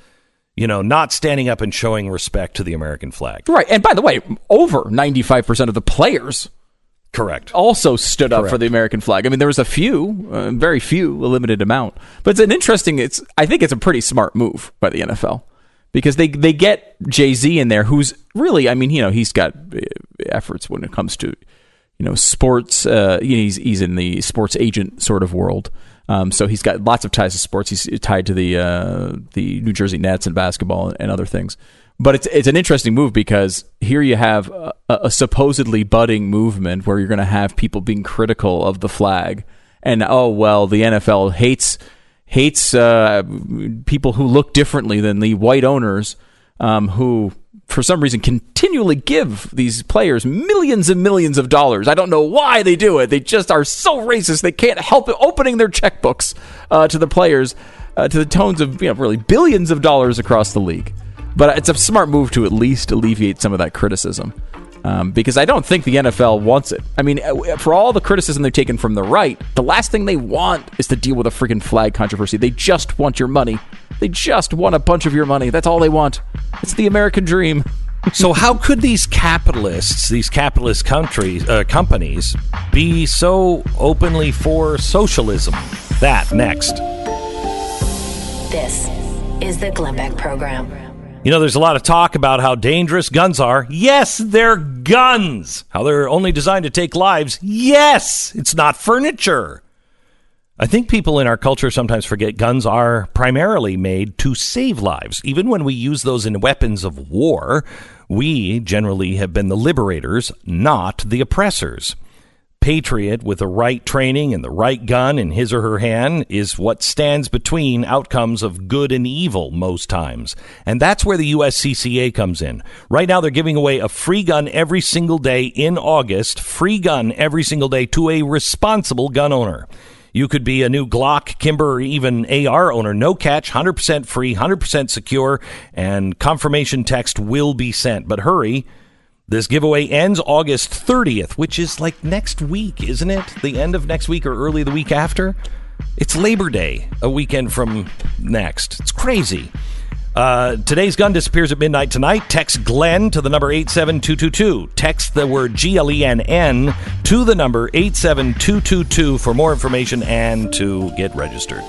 you know, not standing up and showing respect to the American flag. Right. And by the way, over 95% of the players Correct. also stood up for the American flag. I mean, there was a few, uh, very few, a limited amount, but it's an interesting. It's I think it's a pretty smart move by the NFL because they they get Jay Z in there, who's really, I mean, you know, he's got uh, efforts when it comes to you know sports. Uh, you know, he's he's in the sports agent sort of world. Um, so he's got lots of ties to sports. He's tied to the uh, the New Jersey Nets and basketball and other things. But it's it's an interesting move because here you have a, a supposedly budding movement where you're going to have people being critical of the flag, and oh well, the NFL hates hates uh, people who look differently than the white owners um, who. For some reason, continually give these players millions and millions of dollars. I don't know why they do it. They just are so racist. They can't help opening their checkbooks uh, to the players, uh, to the tones of you know really billions of dollars across the league. But it's a smart move to at least alleviate some of that criticism. Um, because I don't think the NFL wants it. I mean, uh, for all the criticism they've taken from the right, the last thing they want is to deal with a freaking flag controversy. They just want your money. They just want a bunch of your money. That's all they want. It's the American dream. so how could these capitalists, these capitalist countries, uh, companies, be so openly for socialism? That next. This is the Glenn Beck Program. You know, there's a lot of talk about how dangerous guns are. Yes, they're guns. How they're only designed to take lives. Yes, it's not furniture. I think people in our culture sometimes forget guns are primarily made to save lives. Even when we use those in weapons of war, we generally have been the liberators, not the oppressors. Patriot with the right training and the right gun in his or her hand is what stands between outcomes of good and evil most times. And that's where the USCCA comes in. Right now, they're giving away a free gun every single day in August, free gun every single day to a responsible gun owner. You could be a new Glock, Kimber, or even AR owner. No catch, 100% free, 100% secure, and confirmation text will be sent. But hurry. This giveaway ends August 30th, which is like next week, isn't it? The end of next week or early the week after? It's Labor Day, a weekend from next. It's crazy. Uh, today's gun disappears at midnight tonight. Text Glenn to the number 87222. Text the word G L E N N to the number 87222 for more information and to get registered.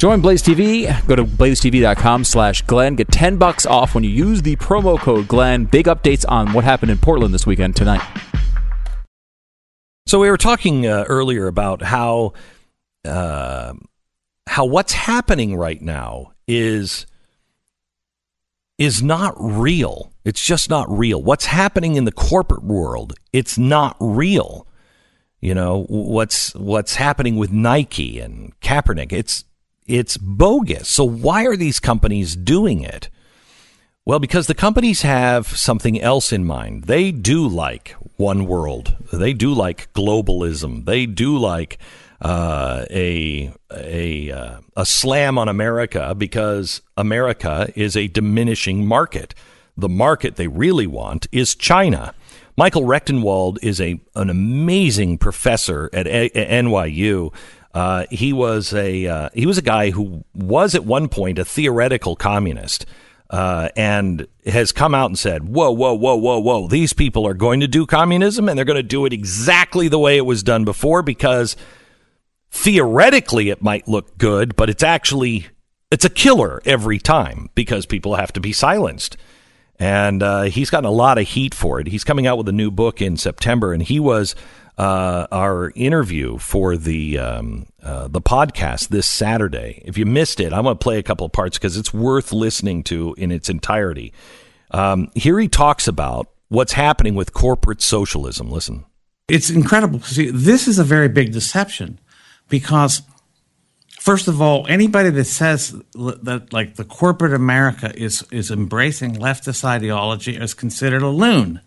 Join Blaze TV. Go to blazetv.com slash Glenn. Get 10 bucks off when you use the promo code Glenn. Big updates on what happened in Portland this weekend tonight. So we were talking uh, earlier about how uh, how what's happening right now is is not real. It's just not real. What's happening in the corporate world, it's not real. You know, what's what's happening with Nike and Kaepernick, it's it's bogus. So why are these companies doing it? Well, because the companies have something else in mind. They do like one world. They do like globalism. They do like uh, a a uh, a slam on America because America is a diminishing market. The market they really want is China. Michael Rectenwald is a an amazing professor at, a- at NYU. Uh, he was a uh, he was a guy who was at one point a theoretical communist. Uh, and has come out and said, "Whoa, whoa, whoa, whoa, whoa! These people are going to do communism, and they're going to do it exactly the way it was done before, because theoretically it might look good, but it's actually it's a killer every time because people have to be silenced." And uh, he's gotten a lot of heat for it. He's coming out with a new book in September, and he was uh, our interview for the um, uh, the podcast this Saturday. If you missed it, I'm going to play a couple of parts because it's worth listening to in its entirety. Um, here he talks about what's happening with corporate socialism. Listen. It's incredible. See, this is a very big deception because, first of all, anybody that says that like the corporate America is is embracing leftist ideology is considered a loon,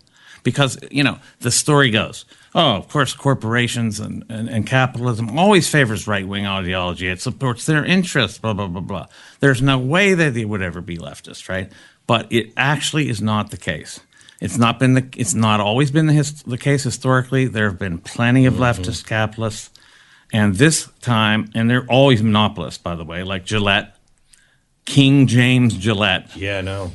because you know the story goes. Oh, of course, corporations and, and, and capitalism always favors right wing ideology. It supports their interests. Blah blah blah blah. There's no way that they would ever be leftist, right? But it actually is not the case. It's not been the. It's not always been the, his, the case historically. There have been plenty of mm-hmm. leftist capitalists, and this time, and they're always monopolists, by the way, like Gillette, King James Gillette. Yeah, no.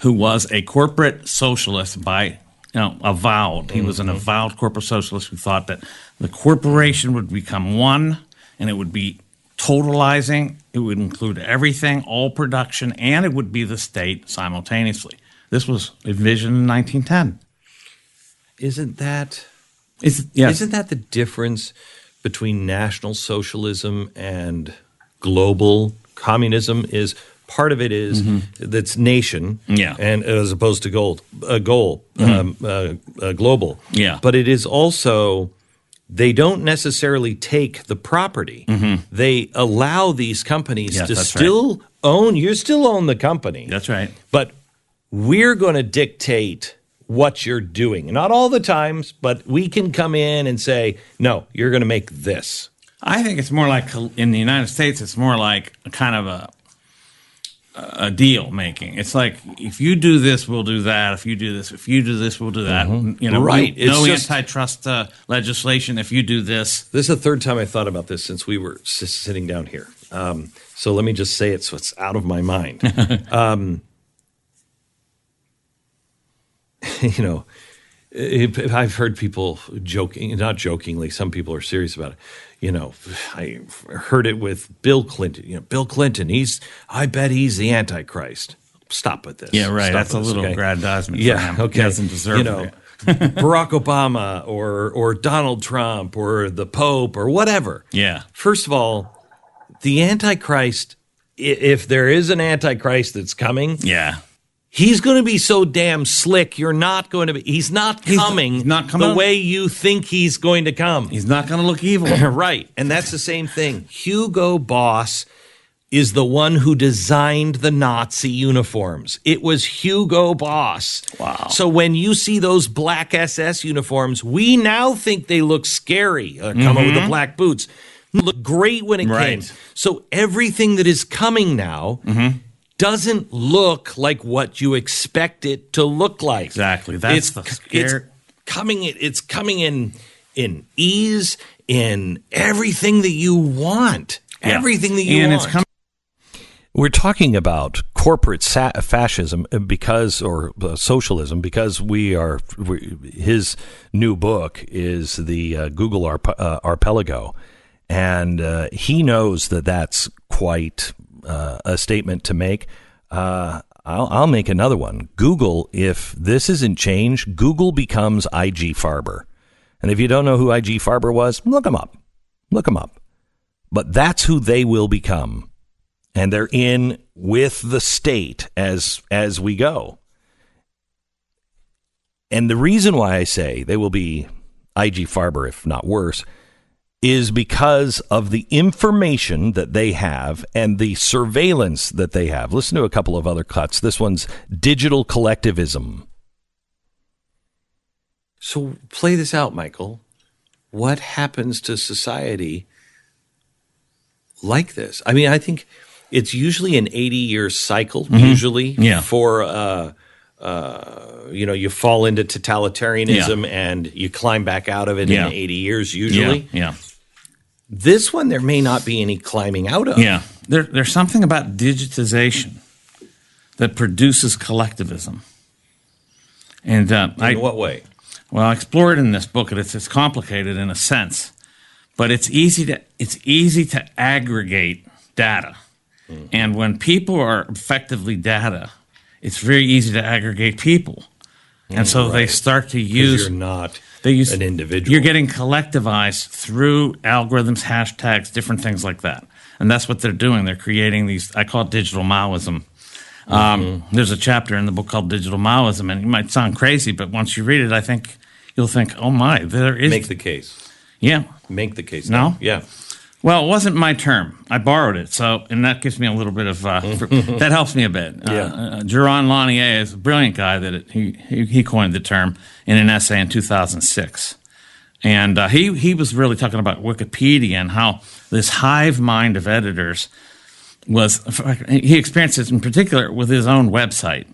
Who was a corporate socialist by you know, avowed. He was an mm-hmm. avowed corporate socialist who thought that the corporation would become one and it would be totalizing. It would include everything, all production, and it would be the state simultaneously. This was envisioned in 1910. Isn't that Is yes. isn't that the difference between national socialism and global communism? Is part of it is that's nation, Mm-hmm. Yeah. and as opposed to gold, a goal, Mhm. um, uh, uh, global, Yeah. But it is also they don't necessarily take the property; they allow these companies Mm-hmm. Yes, to that's right. still own. You still own the company. That's right. But we're going to dictate what you're doing. Not all the times, but we can come in and say, no, you're going to make this. I think it's more like in the United States. It's more like a kind of a a deal making. It's like if you do this, we'll do that. If you do this, if you do this, we'll do that. You know, Right. No It's just- antitrust uh, legislation. If you do this, This is the third time I thought about this since we were s- sitting down here. Um, so let me just say it so it's out of my mind. um, you know, it- I've heard people joking, not jokingly, some people are serious about it. You know, I heard it with Bill Clinton. You know, Bill Clinton, he's, I bet he's the Antichrist. Stop with this. Yeah, right. Stop That's a this, little okay? aggrandizement for Yeah, him. He okay. doesn't deserve you know, it. Barack Obama or or Donald Trump or the Pope or whatever. Yeah. First of all, the Antichrist, if there is an Antichrist that's coming, yeah, he's going to be so damn slick. You're not going to be. He's not coming. not coming. the way you think he's going to come. He's not going to look evil. right, and that's the same thing. Hugo Boss is the one who designed the Nazi uniforms. It was Hugo Boss. Wow. So when you see those black SS uniforms, we now think they look scary. Uh, coming with the Mhm. black boots. Look great when it Right. came. So everything that is coming now Mm-hmm. Doesn't look like what you expect it to look like. Exactly. That's it's, the it's coming. It's coming in in ease in everything that you want. Yeah. Everything that you And want. it's coming. We're talking about corporate sa- fascism because, or uh, socialism, because we are. We, his new book is the uh, Google Arp- uh, Archipelago, and uh, he knows that that's quite uh, a statement to make. Uh, I'll, I'll make another one. Google, if this isn't changed, Google becomes IG Farben. And if you don't know who IG Farben was, look him up. Look him up. But that's who they will become and they're in with the state as as we go. And the reason why I say they will be IG Farben, if not worse, is because of the information that they have and the surveillance that they have. Listen to a couple of other cuts. This one's digital collectivism. So play this out, Michael. What happens to society like this? I mean, I think it's usually an 80 year cycle, Mhm. usually, Yeah. for, uh, uh, you know, you fall into totalitarianism and you climb back out of it Yeah. in 80 years, usually. Yeah. This one, there may not be any climbing out of. Yeah, there, there's something about digitization that produces collectivism. And uh, In I, what way? Well, I explore it in this book, and it's it's complicated in a sense, but it's easy to it's easy to aggregate data, and when people are effectively data, it's very easy to aggregate people, and so they start to use you're not they use an individual. You're getting collectivized through algorithms, hashtags, different things like that, and that's what they're doing. They're creating these. I call it digital Maoism. Um, Mm-hmm. There's a chapter in the book called Digital Maoism, and it might sound crazy, but once you read it, I think you'll think, "Oh my, there is." Make the case. yeah, Make the case. No? Yeah. Well, it wasn't my term. I borrowed it, so and that gives me a little bit of uh, that helps me a bit. Yeah. Uh, uh, Jaron Lanier is a brilliant guy that it, he, he he coined the term in an essay in 2006, and uh, he he was really talking about Wikipedia and how this hive mind of editors was he experienced it in particular with his own website.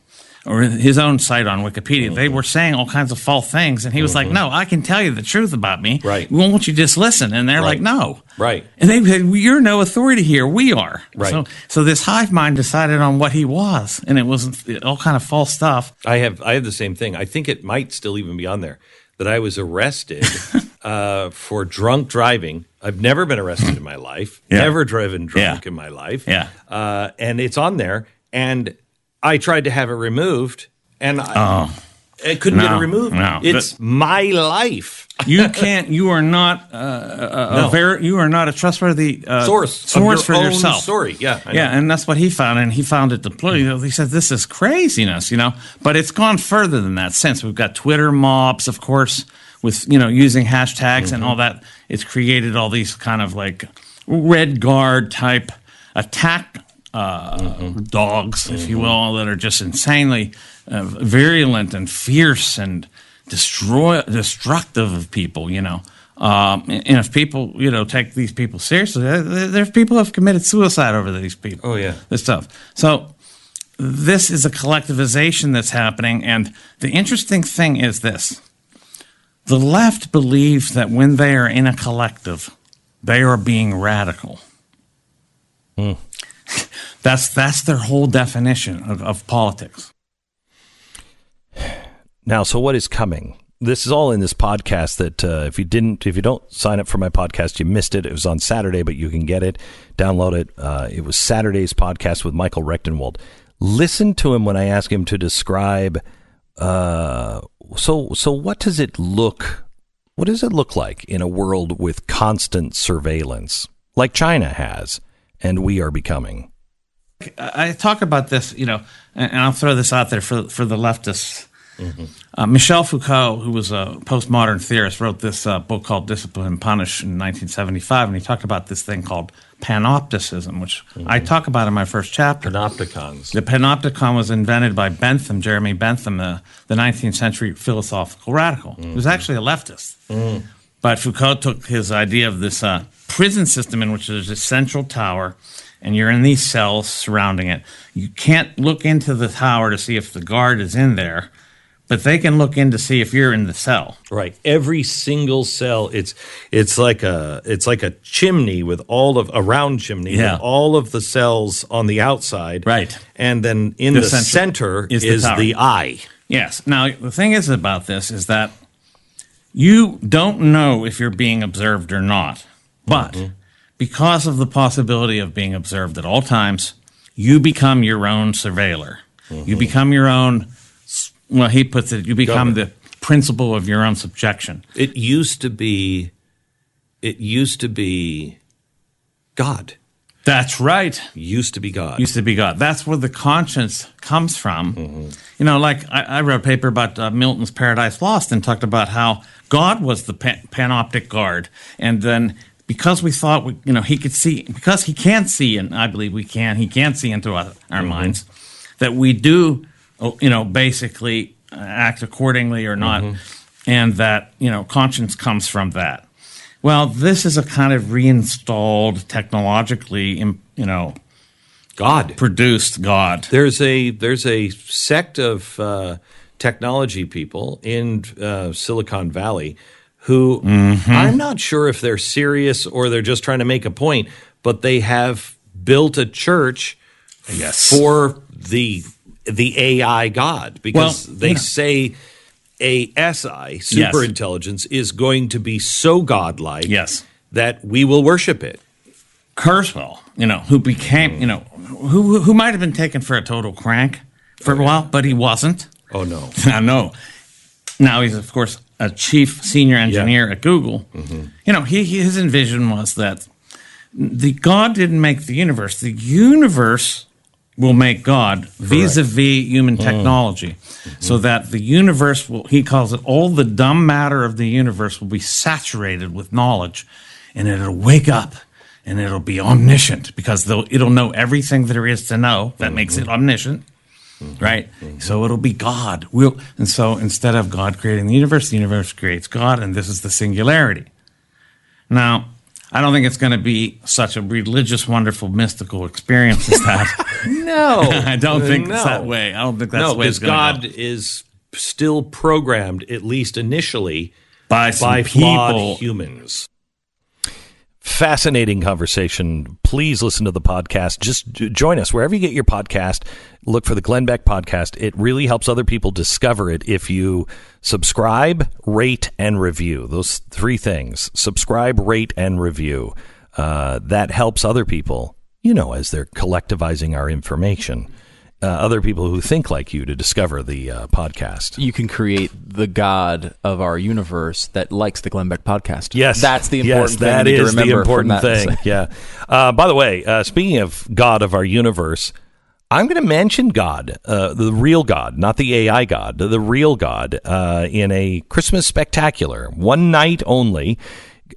Or his own site on Wikipedia, they were saying all kinds of false things, and he was like, "No, I can tell you the truth about me. Right? Won't you just listen?" And they're like, "No." Right. And they said, well, "You're no authority here. We are." Right. So, so this hive mind decided on what he was, and it was all kind of false stuff. I have I have the same thing. I think it might still even be on there that I was arrested uh, for drunk driving. I've never been arrested in my life. Yeah. Never driven drunk in my life. Yeah. Uh, and it's on there, and I tried to have it removed, and I, Oh. I couldn't get it removed. no. It's my life. You can't. You are not uh, a, a No. ver- You are not a trustworthy uh, Source source your for yourself. story. Yeah, I know. yeah, and that's what he found, and he found it deployed. He said, "This is craziness," you know. But it's gone further than that. Since we've got Twitter mobs, of course, with you know using hashtags and all that, it's created all these kind of like red guard type attack uh, dogs, if you will, that are just insanely uh, virulent and fierce and destroy destructive of people. You know. Um, and if people, you know, take these people seriously, there- there- there's people who have committed suicide over these people. Oh yeah, this stuff. So this is a collectivization that's happening, and the interesting thing is this: the left believes that when they are in a collective, they are being radical. That's that's their whole definition of, of politics. Now, so what is coming? This is all in this podcast. That uh, if you didn't, if you don't sign up for my podcast, you missed it. It was on Saturday, but you can get it, download it. Uh, it was Saturday's podcast with Michael Rectenwald. Listen to him when I ask him to describe. Uh, so, so what does it look? What does it look like in a world with constant surveillance, like China has, and we are becoming? I I talk about this, you know, and I'll throw this out there for for the leftists. Uh, Michel Foucault, who was a postmodern theorist, wrote this uh, book called Discipline and Punish in 1975, and he talked about this thing called panopticism, which I talk about in my first chapter. Panopticons. The panopticon was invented by Bentham, Jeremy Bentham, the, the 19th century philosophical radical. He was actually a leftist. But Foucault took his idea of this uh, prison system in which there's a central tower and you're in these cells surrounding it. You can't look into the tower to see if the guard is in there, but they can look in to see if you're in the cell. Right. Every single cell, it's it's like a it's like a chimney with all of a round chimney Yeah. with all of the cells on the outside. Right. And then in The the, center center, is is, the tower. the eye. Yes. Now, the thing is about this is that you don't know if you're being observed or not. But mm-hmm. because of the possibility of being observed at all times, you become your own surveiller. You mm-hmm. become your own, well, he puts it, you become the principle of your own subjection. It used to be it used to be God. That's right. Used to be God. Used to be God. That's where the conscience comes from. Mm-hmm. You know, like I, I wrote a paper about uh, Milton's Paradise Lost and talked about how God was the pan- panoptic guard, and then because we thought we, you know, he could see because he can see, and I believe we can, he can see into our, our minds that we do, oh, you know, basically uh, act accordingly or not, and that you know, conscience comes from that. Well, this is a kind of reinstalled technologically, you know, God produced God. There's a there's a sect of uh, technology people in uh, Silicon Valley who Mm-hmm. I'm not sure if they're serious or they're just trying to make a point, but they have built a church for the the AI God because Well, they know- say ASI super intelligence is going to be so godlike yes. that we will worship it. Kurzweil, you know, who became, you know, who who might have been taken for a total crank for a while, but he wasn't. Oh no, I know. Now he's of course a chief senior engineer at Google. Mm-hmm. You know, he, his envision was that the God didn't make the universe. The universe will make God vis-a-vis human mm. technology, mm-hmm. so that the universe will. He calls it all the dumb matter of the universe will be saturated with knowledge, and it'll wake up. And it'll be omniscient because it'll know everything there is to know. That makes it mm-hmm. omniscient Mm-hmm. right? Mm-hmm. So it'll be God. We'll, and so instead of God creating the universe, the universe creates God, and this is the singularity. Now, I don't think it's going to be such a religious, wonderful, mystical experience as that. No, I don't think no. it's that way. I don't think that's no, the way it's because God go. is still programmed, at least initially, By some by flawed people. humans. Fascinating conversation. Please listen to the podcast. Just join us wherever you get your podcast. Look for the Glenn Beck podcast. It really helps other people discover it if you subscribe, rate, and review. Those three things subscribe, rate, and review. Uh, that helps other people, you know, as they're collectivizing our information. Uh, other people who think like you to discover the uh, podcast. You can create the God of our universe that likes the Glenn Beck podcast. Yes, that's the yes, important thing. that to the important thing. Yeah. Uh, by the way, uh, speaking of God of our universe, I'm going to mention God, uh, the real God, not the AI God, the real God, uh, in a Christmas spectacular, one night only.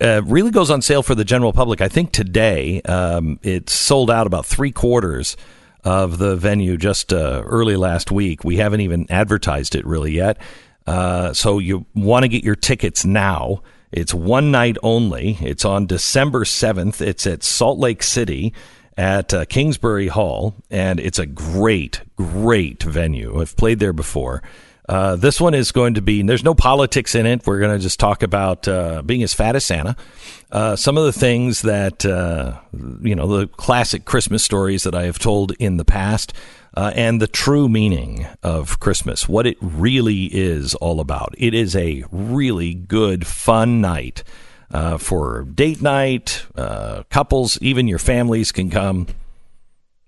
Uh, really goes on sale for the general public. I think today um, it's sold out about three quarters of the venue just uh, early last week. We haven't even advertised it really yet. Uh, so you want to get your tickets now. It's one night only. It's on December 7th. It's at Salt Lake City at uh, Kingsbury Hall, and it's a great, great venue. I've played there before. Uh, this one is going to be, there's no politics in it. We're going to just talk about uh, being as fat as Santa. Uh, some of the things that, uh, you know, the classic Christmas stories that I have told in the past, uh, and the true meaning of Christmas, what it really is all about. It is a really good, fun night for date night, couples, even your families can come.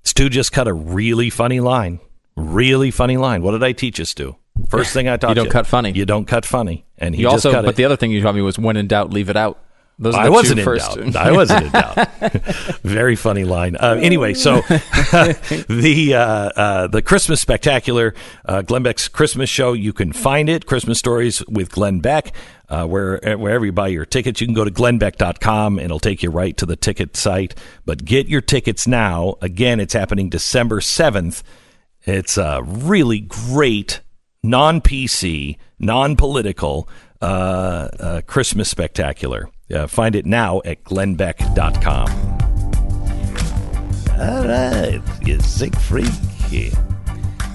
Stu just cut a really funny line. Really funny line. What did I teach us Stu? First thing I taught you. don't cut funny. You don't cut funny. And he you just also, but it. the other thing you taught me was when in doubt, leave it out. Those I wasn't in first. doubt. I wasn't in doubt. Very funny line. Uh, anyway, so the uh, uh, the Christmas spectacular, uh, Glenn Beck's Christmas show. You can find it. Christmas stories with Glenn Beck. Uh, where wherever you buy your tickets, you can go to glennbeck.com and it'll take you right to the ticket site. But get your tickets now. Again, it's happening December seventh. It's a really great non PC, non political uh, uh, Christmas spectacular. Uh, find it now at glennbeck.com. All right, you sick freak.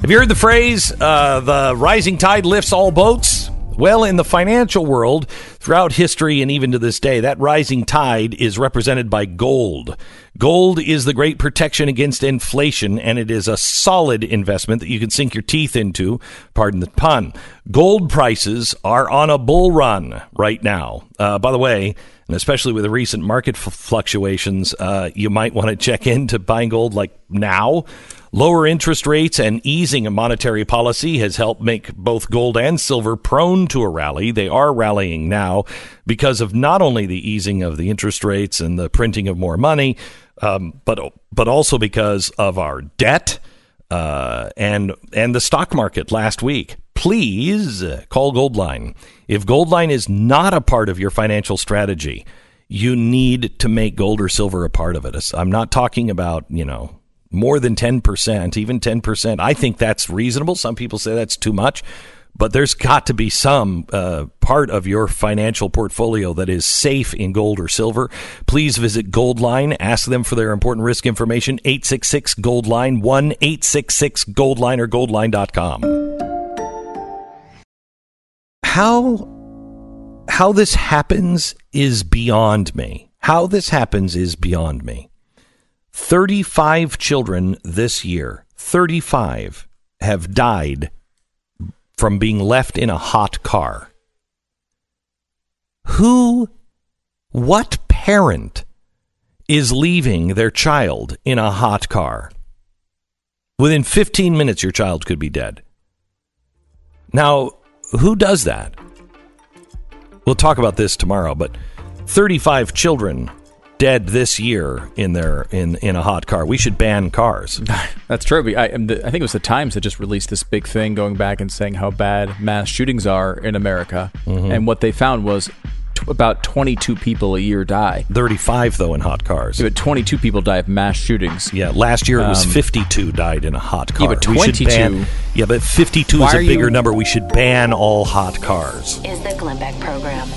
Have you heard the phrase, uh, the rising tide lifts all boats? Well, in the financial world, throughout history and even to this day, that rising tide is represented by gold. Gold is the great protection against inflation, and it is a solid investment that you can sink your teeth into. Pardon the pun. Gold prices are on a bull run right now. Uh, by the way, and especially with the recent market f- fluctuations, uh, you might want to check into buying gold like now. Lower interest rates and easing of monetary policy has helped make both gold and silver prone to a rally. They are rallying now because of not only the easing of the interest rates and the printing of more money, um, but but also because of our debt uh, and and the stock market last week. Please uh, call Goldline. If Goldline is not a part of your financial strategy, you need to make gold or silver a part of it. I'm not talking about you know more than 10%, even 10%. I think that's reasonable. Some people say that's too much, but there's got to be some uh, part of your financial portfolio that is safe in gold or silver. Please visit Goldline. Ask them for their important risk information. 866 Goldline, 1 866 Goldline or goldline.com. How how this happens is beyond me. How this happens is beyond me. 35 children this year, 35 have died from being left in a hot car. Who, what parent is leaving their child in a hot car? Within 15 minutes, your child could be dead. Now, who does that? We'll talk about this tomorrow, but 35 children dead this year in their in in a hot car. We should ban cars. That's true. I, I think it was the Times that just released this big thing going back and saying how bad mass shootings are in America. Mhm. And what they found was t- about 22 people a year die. 35 though in hot cars. Yeah, but 22 people die of mass shootings. Yeah, last year it was Um, 52 died in a hot car. Yeah, but 22 ban- yeah, but 52 Why is a bigger you- number. We should ban all hot cars. Is the Glenn Beck program.